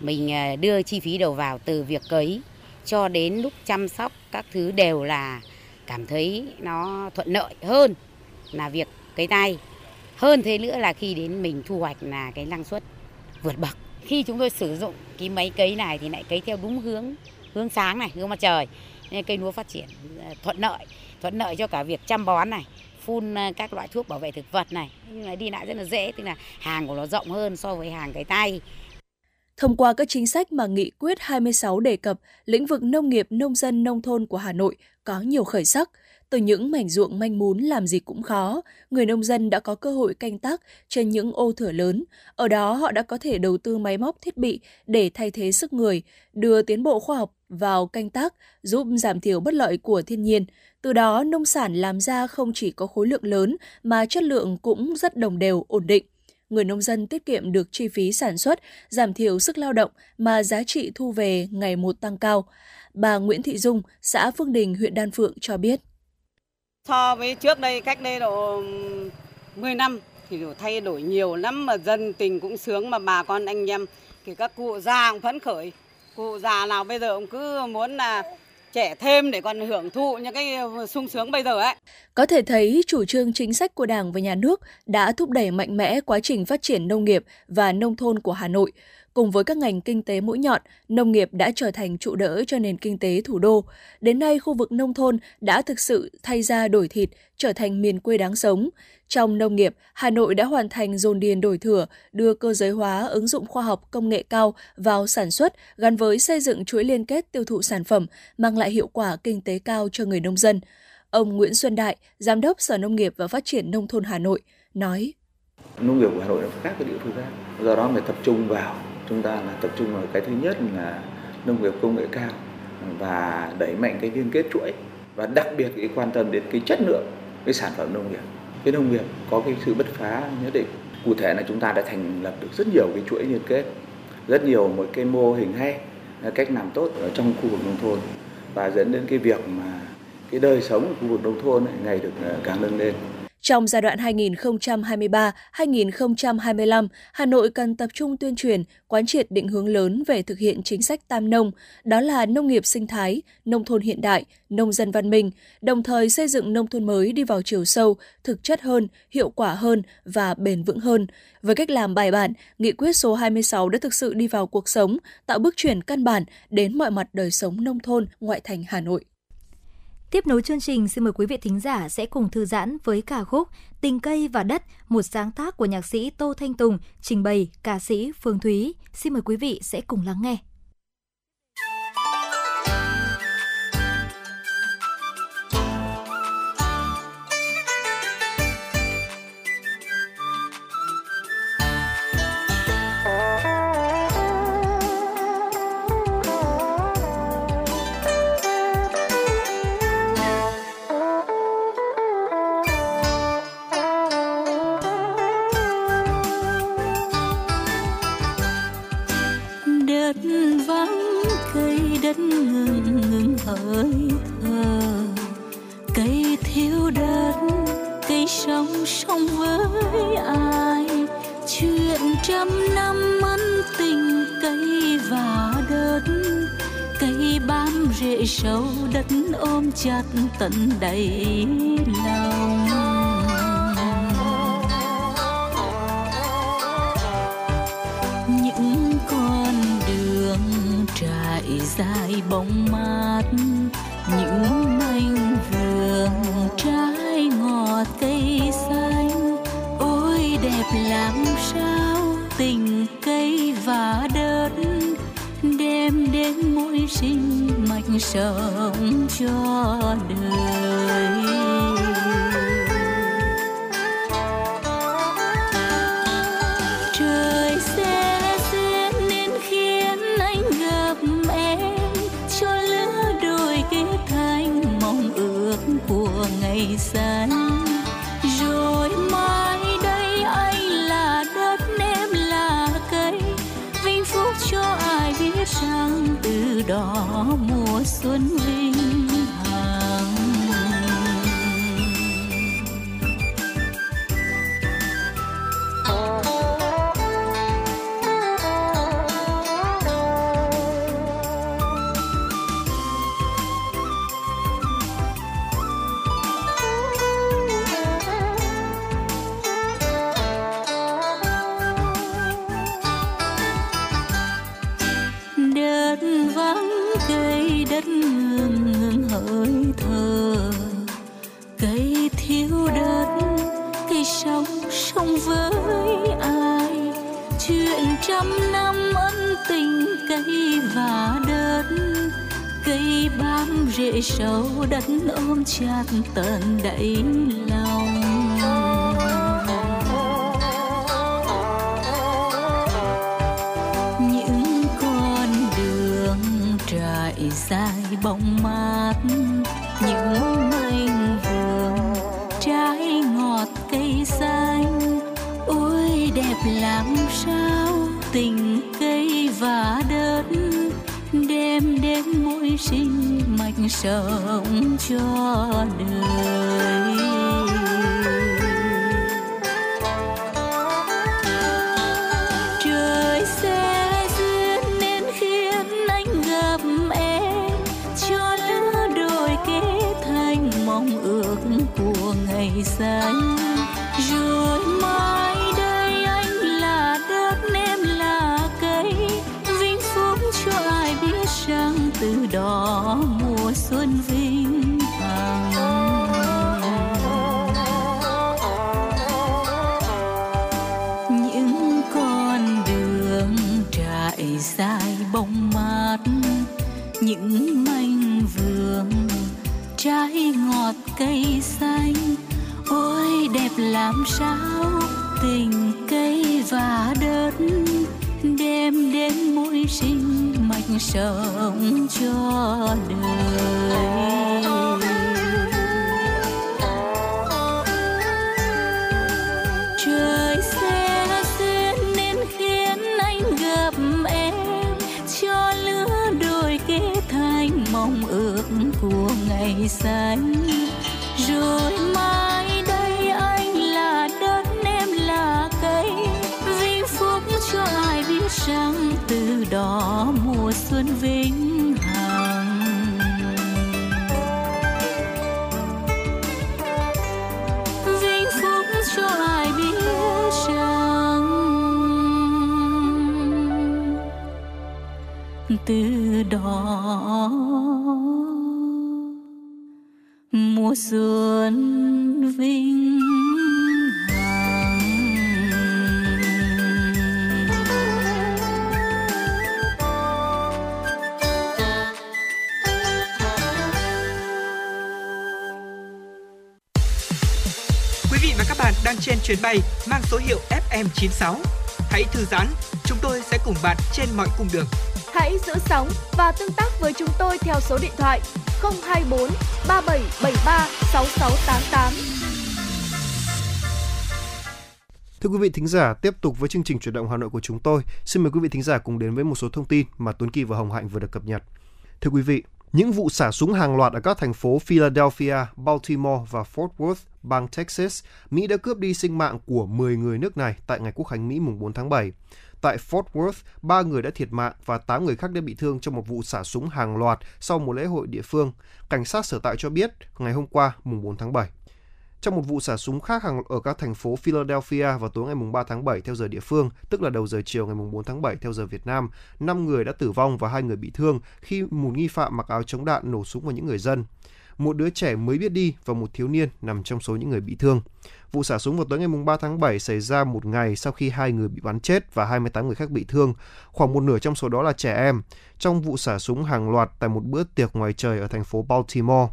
mình à, đưa chi phí đầu vào từ việc cấy cho đến lúc chăm sóc các thứ đều là cảm thấy nó thuận lợi hơn là việc cấy tay hơn thế nữa là khi đến mình thu hoạch là cái năng suất vượt bậc khi chúng tôi sử dụng cái máy cấy này thì lại cấy theo đúng hướng hướng sáng này hướng mặt trời. Nên cây lúa phát triển à, thuận lợi thuận lợi cho cả việc chăm bón này phun à, các loại thuốc bảo vệ thực vật này. Nhưng mà đi lại rất là dễ tức là hàng của nó rộng hơn so với hàng cái tay. Thông qua các chính sách mà Nghị quyết 26 đề cập, lĩnh vực nông nghiệp, nông dân, nông thôn của Hà Nội có nhiều khởi sắc. Từ những mảnh ruộng manh mún làm gì cũng khó, người nông dân đã có cơ hội canh tác trên những ô thửa lớn. Ở đó họ đã có thể đầu tư máy móc thiết bị để thay thế sức người, đưa tiến bộ khoa học vào canh tác, giúp giảm thiểu bất lợi của thiên nhiên. Từ đó, nông sản làm ra không chỉ có khối lượng lớn mà chất lượng cũng rất đồng đều, ổn định người nông dân tiết kiệm được chi phí sản xuất, giảm thiểu sức lao động mà giá trị thu về ngày một tăng cao. Bà Nguyễn Thị Dung, xã Phương Đình, huyện Đan Phượng cho biết. So với trước đây, cách đây độ 10 năm thì thay đổi nhiều lắm mà dân tình cũng sướng mà bà con anh em thì các cụ già cũng phấn khởi. Cụ già nào bây giờ cũng cứ muốn là trẻ thêm để còn hưởng thụ những cái sung sướng bây giờ ấy. Có thể thấy chủ trương chính sách của Đảng và Nhà nước đã thúc đẩy mạnh mẽ quá trình phát triển nông nghiệp và nông thôn của Hà Nội. Cùng với các ngành kinh tế mũi nhọn, nông nghiệp đã trở thành trụ đỡ cho nền kinh tế thủ đô. Đến nay, khu vực nông thôn đã thực sự thay ra đổi thịt, trở thành miền quê đáng sống. Trong nông nghiệp, Hà Nội đã hoàn thành dồn điền đổi thửa, đưa cơ giới hóa ứng dụng khoa học công nghệ cao vào sản xuất gắn với xây dựng chuỗi liên kết tiêu thụ sản phẩm, mang lại hiệu quả kinh tế cao cho người nông dân. Ông Nguyễn Xuân Đại, Giám đốc Sở Nông nghiệp và Phát triển Nông thôn Hà Nội, nói Nông nghiệp của Hà Nội nó khác với địa phương khác. Do đó phải tập trung vào, chúng ta là tập trung vào cái thứ nhất là nông nghiệp công nghệ cao và đẩy mạnh cái liên kết chuỗi. Và đặc biệt cái quan tâm đến cái chất lượng cái sản phẩm nông nghiệp. Cái nông nghiệp có cái sự bứt phá nhất định. Cụ thể là chúng ta đã thành lập được rất nhiều cái chuỗi liên kết rất nhiều một cái mô hình hay cách làm tốt ở trong khu vực nông thôn. Và dẫn đến cái việc mà cái đời sống của khu vực nông thôn ấy, ngày được ờ, càng nâng lên trong giai đoạn 2023-2025, Hà Nội cần tập trung tuyên truyền, quán triệt định hướng lớn về thực hiện chính sách tam nông, đó là nông nghiệp sinh thái, nông thôn hiện đại, nông dân văn minh, đồng thời xây dựng nông thôn mới đi vào chiều sâu, thực chất hơn, hiệu quả hơn và bền vững hơn. Với cách làm bài bản, nghị quyết số 26 đã thực sự đi vào cuộc sống, tạo bước chuyển căn bản đến mọi mặt đời sống nông thôn ngoại thành Hà Nội. Tiếp nối chương trình, xin mời quý vị thính giả sẽ cùng thư giãn với ca khúc Tình cây và đất, một sáng tác của nhạc sĩ Tô Thanh Tùng, trình bày ca sĩ Phương Thúy. Xin mời quý vị sẽ cùng lắng nghe. Ngày xa. Trông cho đời. Chuyến bay mang số hiệu FM96. Hãy thư giãn, chúng tôi sẽ cùng bạn trên mọi cung đường. Hãy giữ sóng và tương tác với chúng tôi theo số điện thoại 024 3773 6688. Thưa quý vị thính giả, tiếp tục với chương trình chuyển động Hà Nội của chúng tôi. Xin mời quý vị thính giả cùng đến với một số thông tin mà Tuấn Kỳ và Hồng Hạnh vừa được cập nhật. Thưa quý vị, những vụ xả súng hàng loạt ở các thành phố Philadelphia, Baltimore và Fort Worth, bang Texas, Mỹ đã cướp đi sinh mạng của 10 người nước này tại ngày Quốc khánh Mỹ mùng 4 tháng 7. Tại Fort Worth, 3 người đã thiệt mạng và 8 người khác đã bị thương trong một vụ xả súng hàng loạt sau một lễ hội địa phương. Cảnh sát sở tại cho biết ngày hôm qua, mùng 4 tháng 7. Trong một vụ xả súng khác hàng ở các thành phố Philadelphia vào tối ngày 3 tháng 7 theo giờ địa phương, tức là đầu giờ chiều ngày 4 tháng 7 theo giờ Việt Nam, 5 người đã tử vong và 2 người bị thương khi một nghi phạm mặc áo chống đạn nổ súng vào những người dân. Một đứa trẻ mới biết đi và một thiếu niên nằm trong số những người bị thương. Vụ xả súng vào tối ngày 3 tháng 7 xảy ra một ngày sau khi hai người bị bắn chết và 28 người khác bị thương. Khoảng một nửa trong số đó là trẻ em. Trong vụ xả súng hàng loạt tại một bữa tiệc ngoài trời ở thành phố Baltimore.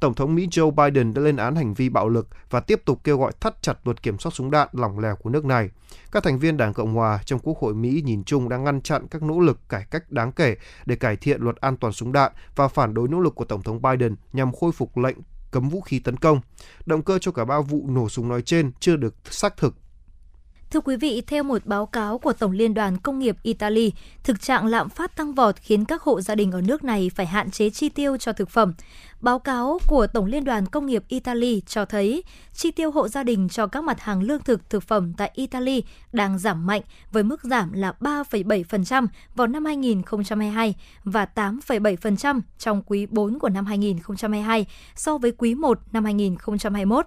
Tổng thống Mỹ Joe Biden đã lên án hành vi bạo lực và tiếp tục kêu gọi thắt chặt luật kiểm soát súng đạn lỏng lẻo của nước này. Các thành viên Đảng Cộng hòa trong Quốc hội Mỹ nhìn chung đang ngăn chặn các nỗ lực cải cách đáng kể để cải thiện luật an toàn súng đạn và phản đối nỗ lực của Tổng thống Biden nhằm khôi phục lệnh cấm vũ khí tấn công. Động cơ cho cả ba vụ nổ súng nói trên chưa được xác thực Thưa quý vị, theo một báo cáo của Tổng Liên đoàn Công nghiệp Italy, thực trạng lạm phát tăng vọt khiến các hộ gia đình ở nước này phải hạn chế chi tiêu cho thực phẩm. Báo cáo của Tổng Liên đoàn Công nghiệp Italy cho thấy chi tiêu hộ gia đình cho các mặt hàng lương thực thực phẩm tại Italy đang giảm mạnh với mức giảm là 3,7% vào năm 2022 và 8,7% trong quý 4 của năm 2022 so với quý 1 năm 2021.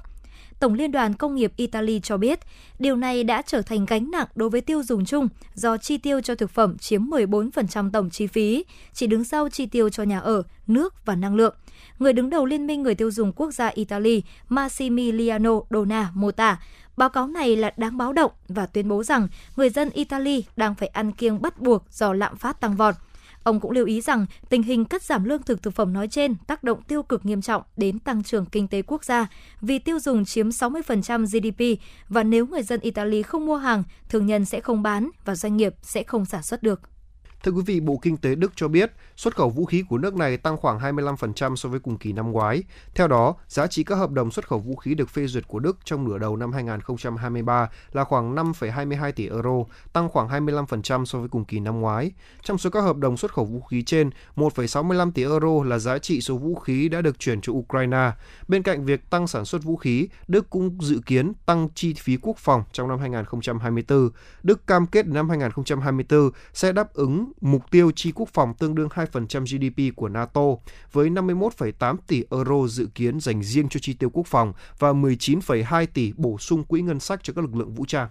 Tổng Liên đoàn Công nghiệp Italy cho biết, điều này đã trở thành gánh nặng đối với tiêu dùng chung do chi tiêu cho thực phẩm chiếm 14% tổng chi phí, chỉ đứng sau chi tiêu cho nhà ở, nước và năng lượng. Người đứng đầu Liên minh Người tiêu dùng quốc gia Italy, Massimiliano Dona mô tả, Báo cáo này là đáng báo động và tuyên bố rằng người dân Italy đang phải ăn kiêng bắt buộc do lạm phát tăng vọt. Ông cũng lưu ý rằng tình hình cắt giảm lương thực thực phẩm nói trên tác động tiêu cực nghiêm trọng đến tăng trưởng kinh tế quốc gia vì tiêu dùng chiếm 60% GDP và nếu người dân Italy không mua hàng, thương nhân sẽ không bán và doanh nghiệp sẽ không sản xuất được. Thưa quý vị, Bộ Kinh tế Đức cho biết xuất khẩu vũ khí của nước này tăng khoảng 25% so với cùng kỳ năm ngoái. Theo đó, giá trị các hợp đồng xuất khẩu vũ khí được phê duyệt của Đức trong nửa đầu năm 2023 là khoảng 5,22 tỷ euro, tăng khoảng 25% so với cùng kỳ năm ngoái. Trong số các hợp đồng xuất khẩu vũ khí trên, 1,65 tỷ euro là giá trị số vũ khí đã được chuyển cho Ukraine. Bên cạnh việc tăng sản xuất vũ khí, Đức cũng dự kiến tăng chi phí quốc phòng trong năm 2024. Đức cam kết năm 2024 sẽ đáp ứng mục tiêu chi quốc phòng tương đương 2% GDP của NATO với 51,8 tỷ euro dự kiến dành riêng cho chi tiêu quốc phòng và 19,2 tỷ bổ sung quỹ ngân sách cho các lực lượng vũ trang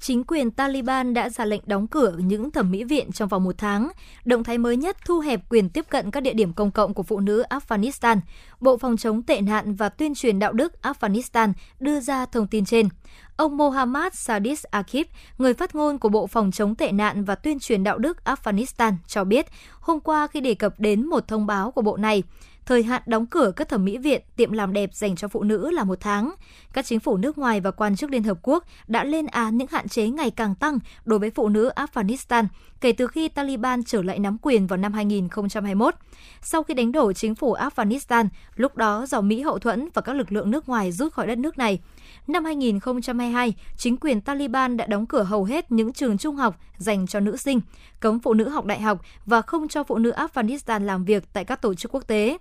chính quyền Taliban đã ra lệnh đóng cửa những thẩm mỹ viện trong vòng một tháng. Động thái mới nhất thu hẹp quyền tiếp cận các địa điểm công cộng của phụ nữ Afghanistan. Bộ Phòng chống tệ nạn và tuyên truyền đạo đức Afghanistan đưa ra thông tin trên. Ông Mohammad Sadis Akif, người phát ngôn của Bộ Phòng chống tệ nạn và tuyên truyền đạo đức Afghanistan cho biết hôm qua khi đề cập đến một thông báo của bộ này, thời hạn đóng cửa các thẩm mỹ viện, tiệm làm đẹp dành cho phụ nữ là một tháng. Các chính phủ nước ngoài và quan chức Liên Hợp Quốc đã lên án những hạn chế ngày càng tăng đối với phụ nữ Afghanistan kể từ khi Taliban trở lại nắm quyền vào năm 2021. Sau khi đánh đổ chính phủ Afghanistan, lúc đó do Mỹ hậu thuẫn và các lực lượng nước ngoài rút khỏi đất nước này, Năm 2022, chính quyền Taliban đã đóng cửa hầu hết những trường trung học dành cho nữ sinh, cấm phụ nữ học đại học và không cho phụ nữ Afghanistan làm việc tại các tổ chức quốc tế.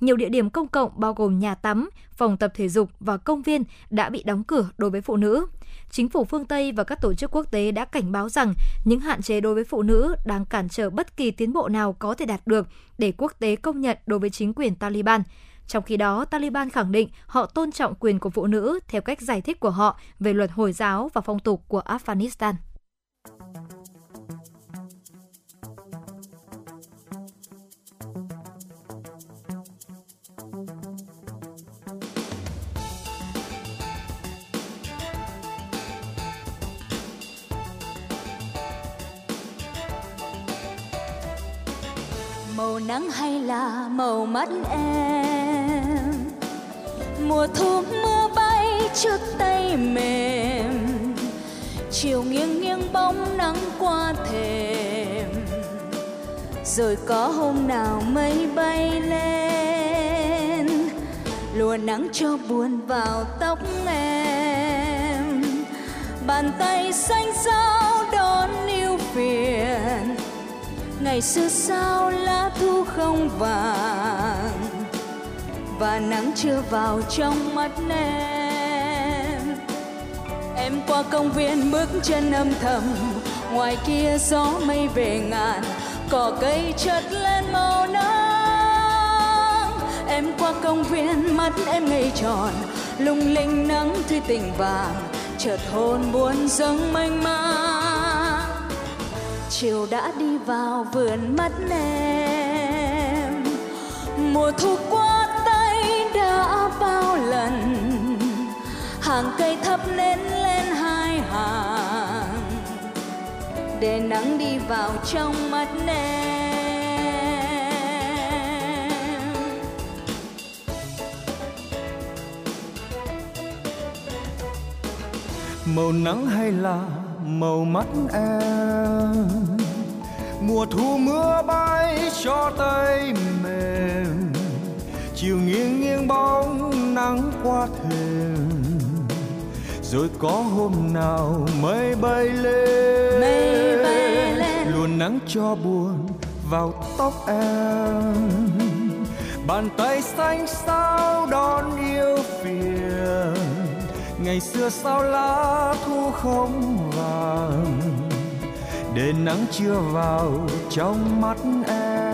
Nhiều địa điểm công cộng bao gồm nhà tắm, phòng tập thể dục và công viên đã bị đóng cửa đối với phụ nữ. Chính phủ phương Tây và các tổ chức quốc tế đã cảnh báo rằng những hạn chế đối với phụ nữ đang cản trở bất kỳ tiến bộ nào có thể đạt được để quốc tế công nhận đối với chính quyền Taliban. Trong khi đó, Taliban khẳng định họ tôn trọng quyền của phụ nữ theo cách giải thích của họ về luật Hồi giáo và phong tục của Afghanistan. màu nắng hay là màu mắt em mùa thu, mưa bay trước tay mềm. Chiều nghiêng nghiêng bóng nắng qua thềm. Rồi có hôm nào mây bay lên, lùa nắng cho buồn vào tóc em. Bàn tay xanh xao đón yêu phiền. Ngày xưa sao lá thu không vàng và nắng chưa vào trong mắt em. Em qua công viên bước chân âm thầm, ngoài kia gió mây về ngàn, cỏ cây chợt lên màu nắng. Em qua công viên, mắt em ngây tròn, lung linh nắng tươi tình vàng, chợt hồn buồn dâng mênh mang. Chiều đã đi vào vườn mắt em, mùa thu qua bao lần. Hàng cây thấp nến lên hai hàng, để nắng đi vào trong mắt em. Màu nắng hay là màu mắt em? Mùa thu mưa bay cho tay mềm chiều nghiêng nghiêng bóng nắng qua thềm. Rồi có hôm nào mây bay lên, mây bay lên. luôn nắng cho buồn vào tóc em. Bàn tay xanh sao đón yêu phiền. Ngày xưa sao lá thu không vàng. Để nắng chưa vào trong mắt em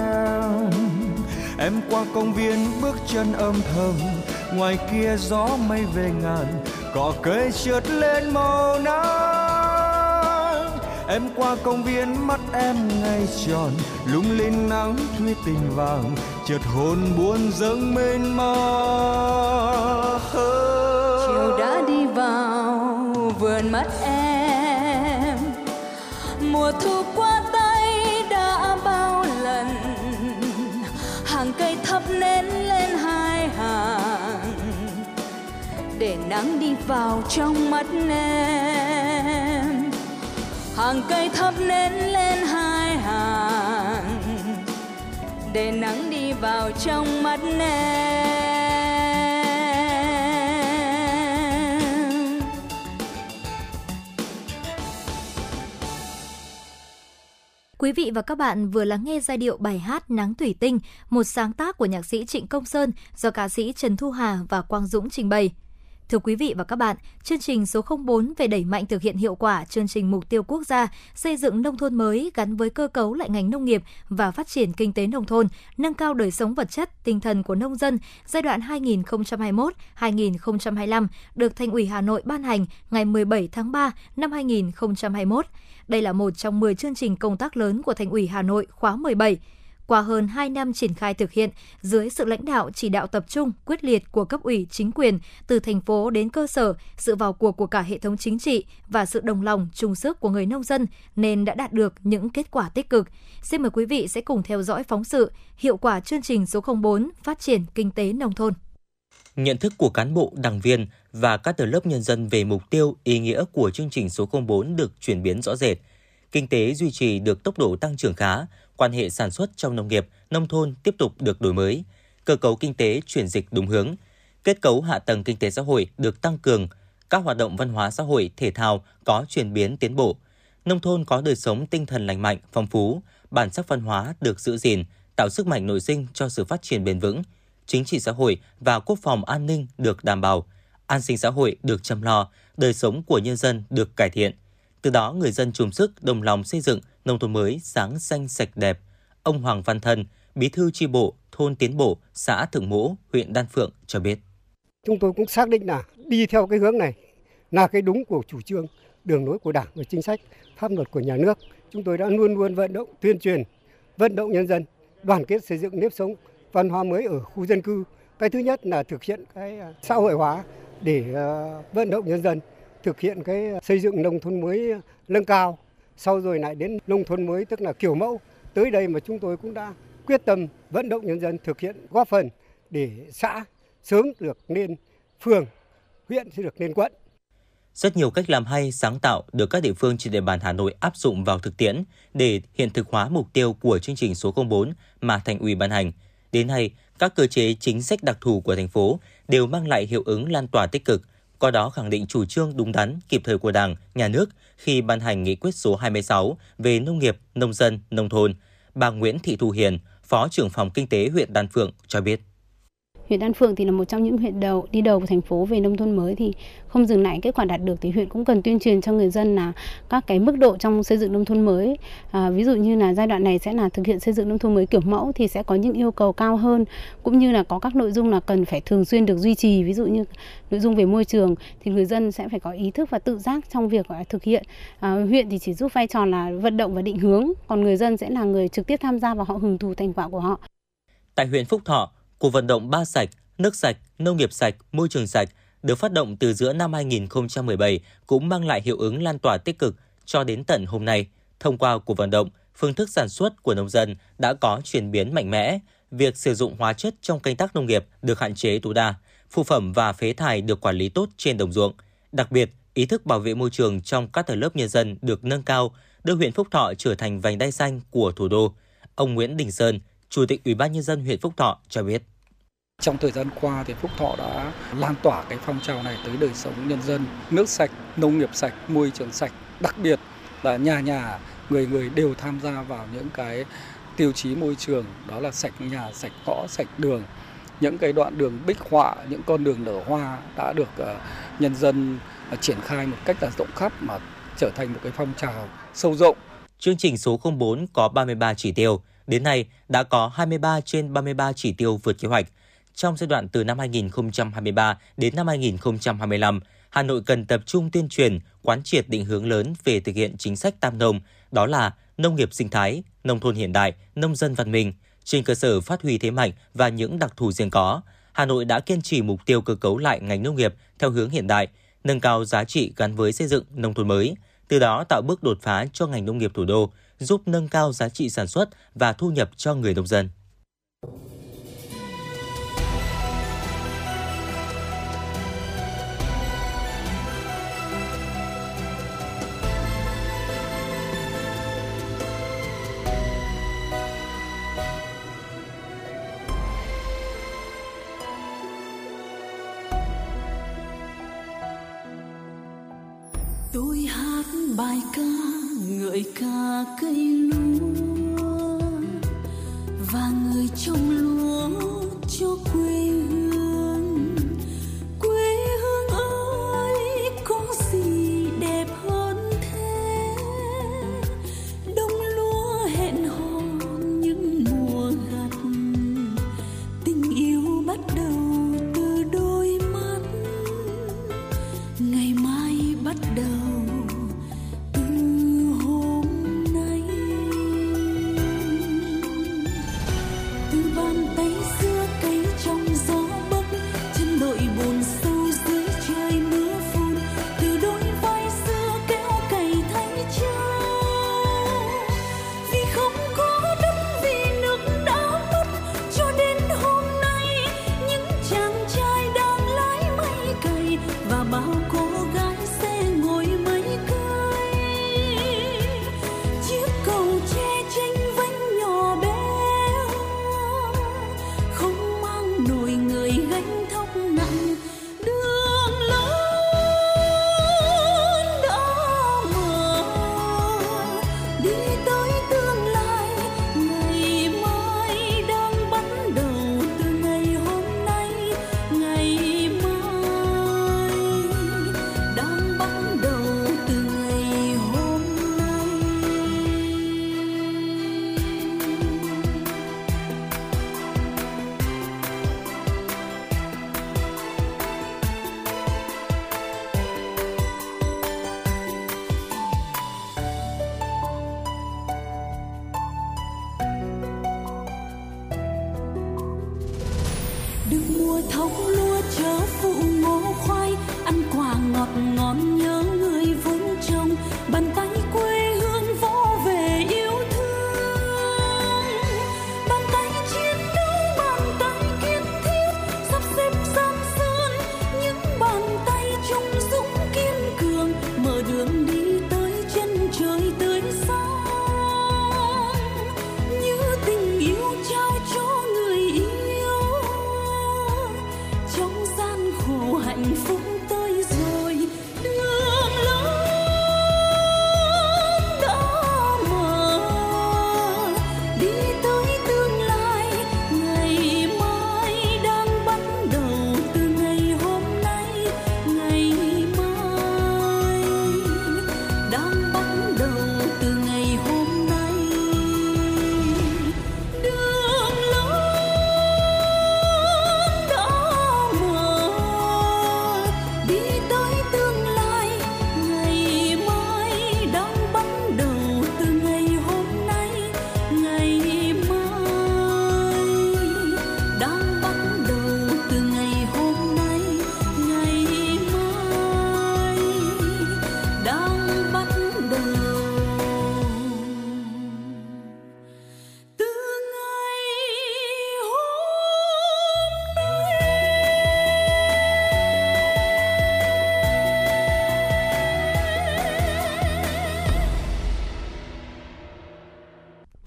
em qua công viên bước chân âm thầm, ngoài kia gió mây về ngàn, cỏ cây trượt lên màu nắng em qua công viên mắt em ngay tròn, lung linh nắng thuy tình vàng, chợt hồn buồn dâng mênh mông. chiều đã đi vào vườn mắt em, mùa thu qua đang đi vào trong mắt em hàng cây thấp nến lên hai hàng để nắng đi vào trong mắt em Quý vị và các bạn vừa lắng nghe giai điệu bài hát Nắng Thủy Tinh, một sáng tác của nhạc sĩ Trịnh Công Sơn do ca sĩ Trần Thu Hà và Quang Dũng trình bày. Thưa quý vị và các bạn, chương trình số 04 về đẩy mạnh thực hiện hiệu quả chương trình mục tiêu quốc gia xây dựng nông thôn mới gắn với cơ cấu lại ngành nông nghiệp và phát triển kinh tế nông thôn, nâng cao đời sống vật chất, tinh thần của nông dân giai đoạn 2021-2025 được Thành ủy Hà Nội ban hành ngày 17 tháng 3 năm 2021. Đây là một trong 10 chương trình công tác lớn của Thành ủy Hà Nội khóa 17 qua hơn 2 năm triển khai thực hiện, dưới sự lãnh đạo chỉ đạo tập trung, quyết liệt của cấp ủy chính quyền từ thành phố đến cơ sở, sự vào cuộc của cả hệ thống chính trị và sự đồng lòng, chung sức của người nông dân nên đã đạt được những kết quả tích cực. Xin mời quý vị sẽ cùng theo dõi phóng sự hiệu quả chương trình số 04 phát triển kinh tế nông thôn. Nhận thức của cán bộ, đảng viên và các tầng lớp nhân dân về mục tiêu, ý nghĩa của chương trình số 04 được chuyển biến rõ rệt. Kinh tế duy trì được tốc độ tăng trưởng khá, quan hệ sản xuất trong nông nghiệp, nông thôn tiếp tục được đổi mới, cơ cấu kinh tế chuyển dịch đúng hướng, kết cấu hạ tầng kinh tế xã hội được tăng cường, các hoạt động văn hóa xã hội, thể thao có chuyển biến tiến bộ, nông thôn có đời sống tinh thần lành mạnh, phong phú, bản sắc văn hóa được giữ gìn, tạo sức mạnh nội sinh cho sự phát triển bền vững, chính trị xã hội và quốc phòng an ninh được đảm bảo, an sinh xã hội được chăm lo, đời sống của nhân dân được cải thiện. Từ đó người dân chung sức đồng lòng xây dựng nông thôn mới sáng xanh sạch đẹp. Ông Hoàng Văn Thân, Bí thư tri bộ thôn Tiến Bộ, xã Thượng Mỗ, huyện Đan Phượng cho biết. Chúng tôi cũng xác định là đi theo cái hướng này là cái đúng của chủ trương, đường lối của Đảng và chính sách, pháp luật của nhà nước. Chúng tôi đã luôn luôn vận động tuyên truyền, vận động nhân dân đoàn kết xây dựng nếp sống văn hóa mới ở khu dân cư. Cái thứ nhất là thực hiện cái à, xã hội hóa để à, vận động nhân dân thực hiện cái xây dựng nông thôn mới nâng cao. Sau rồi lại đến nông thôn mới tức là kiểu mẫu. Tới đây mà chúng tôi cũng đã quyết tâm vận động nhân dân thực hiện góp phần để xã sớm được lên phường, huyện sẽ được lên quận. Rất nhiều cách làm hay, sáng tạo được các địa phương trên địa bàn Hà Nội áp dụng vào thực tiễn để hiện thực hóa mục tiêu của chương trình số 04 mà thành ủy ban hành. Đến nay, các cơ chế chính sách đặc thù của thành phố đều mang lại hiệu ứng lan tỏa tích cực, qua đó khẳng định chủ trương đúng đắn, kịp thời của Đảng, Nhà nước khi ban hành nghị quyết số 26 về nông nghiệp, nông dân, nông thôn. Bà Nguyễn Thị Thu Hiền, Phó trưởng phòng kinh tế huyện Đan Phượng cho biết. Huyện An Phượng thì là một trong những huyện đầu đi đầu của thành phố về nông thôn mới thì không dừng lại kết quả đạt được thì huyện cũng cần tuyên truyền cho người dân là các cái mức độ trong xây dựng nông thôn mới. À, ví dụ như là giai đoạn này sẽ là thực hiện xây dựng nông thôn mới kiểu mẫu thì sẽ có những yêu cầu cao hơn cũng như là có các nội dung là cần phải thường xuyên được duy trì ví dụ như nội dung về môi trường thì người dân sẽ phải có ý thức và tự giác trong việc thực hiện. À, huyện thì chỉ giúp vai trò là vận động và định hướng còn người dân sẽ là người trực tiếp tham gia và họ hưởng thụ thành quả của họ. Tại huyện Phúc Thọ, Cuộc vận động ba sạch, nước sạch, nông nghiệp sạch, môi trường sạch được phát động từ giữa năm 2017 cũng mang lại hiệu ứng lan tỏa tích cực cho đến tận hôm nay. Thông qua cuộc vận động, phương thức sản xuất của nông dân đã có chuyển biến mạnh mẽ, việc sử dụng hóa chất trong canh tác nông nghiệp được hạn chế tối đa, phụ phẩm và phế thải được quản lý tốt trên đồng ruộng. Đặc biệt, ý thức bảo vệ môi trường trong các tầng lớp nhân dân được nâng cao, đưa huyện Phúc Thọ trở thành vành đai xanh của thủ đô. Ông Nguyễn Đình Sơn, Chủ tịch Ủy ban nhân dân huyện Phúc Thọ cho biết. Trong thời gian qua thì Phúc Thọ đã lan tỏa cái phong trào này tới đời sống nhân dân, nước sạch, nông nghiệp sạch, môi trường sạch, đặc biệt là nhà nhà người người đều tham gia vào những cái tiêu chí môi trường đó là sạch nhà, sạch ngõ, sạch đường. Những cái đoạn đường bích họa, những con đường nở hoa đã được uh, nhân dân uh, triển khai một cách là rộng khắp mà trở thành một cái phong trào sâu rộng. Chương trình số 04 có 33 chỉ tiêu, đến nay đã có 23 trên 33 chỉ tiêu vượt kế hoạch, trong giai đoạn từ năm 2023 đến năm 2025, Hà Nội cần tập trung tuyên truyền, quán triệt định hướng lớn về thực hiện chính sách tam nông, đó là nông nghiệp sinh thái, nông thôn hiện đại, nông dân văn minh. Trên cơ sở phát huy thế mạnh và những đặc thù riêng có, Hà Nội đã kiên trì mục tiêu cơ cấu lại ngành nông nghiệp theo hướng hiện đại, nâng cao giá trị gắn với xây dựng nông thôn mới, từ đó tạo bước đột phá cho ngành nông nghiệp thủ đô, giúp nâng cao giá trị sản xuất và thu nhập cho người nông dân. bài ca ngợi ca cây lúa và người trong lúa cho quê hương.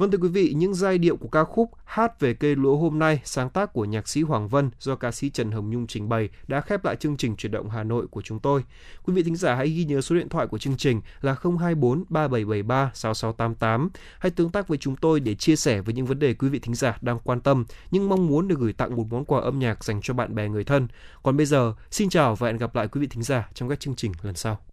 Vâng thưa quý vị, những giai điệu của ca khúc Hát về cây lúa hôm nay, sáng tác của nhạc sĩ Hoàng Vân do ca sĩ Trần Hồng Nhung trình bày đã khép lại chương trình chuyển động Hà Nội của chúng tôi. Quý vị thính giả hãy ghi nhớ số điện thoại của chương trình là 024 3773 6688. Hãy tương tác với chúng tôi để chia sẻ với những vấn đề quý vị thính giả đang quan tâm, nhưng mong muốn được gửi tặng một món quà âm nhạc dành cho bạn bè người thân. Còn bây giờ, xin chào và hẹn gặp lại quý vị thính giả trong các chương trình lần sau.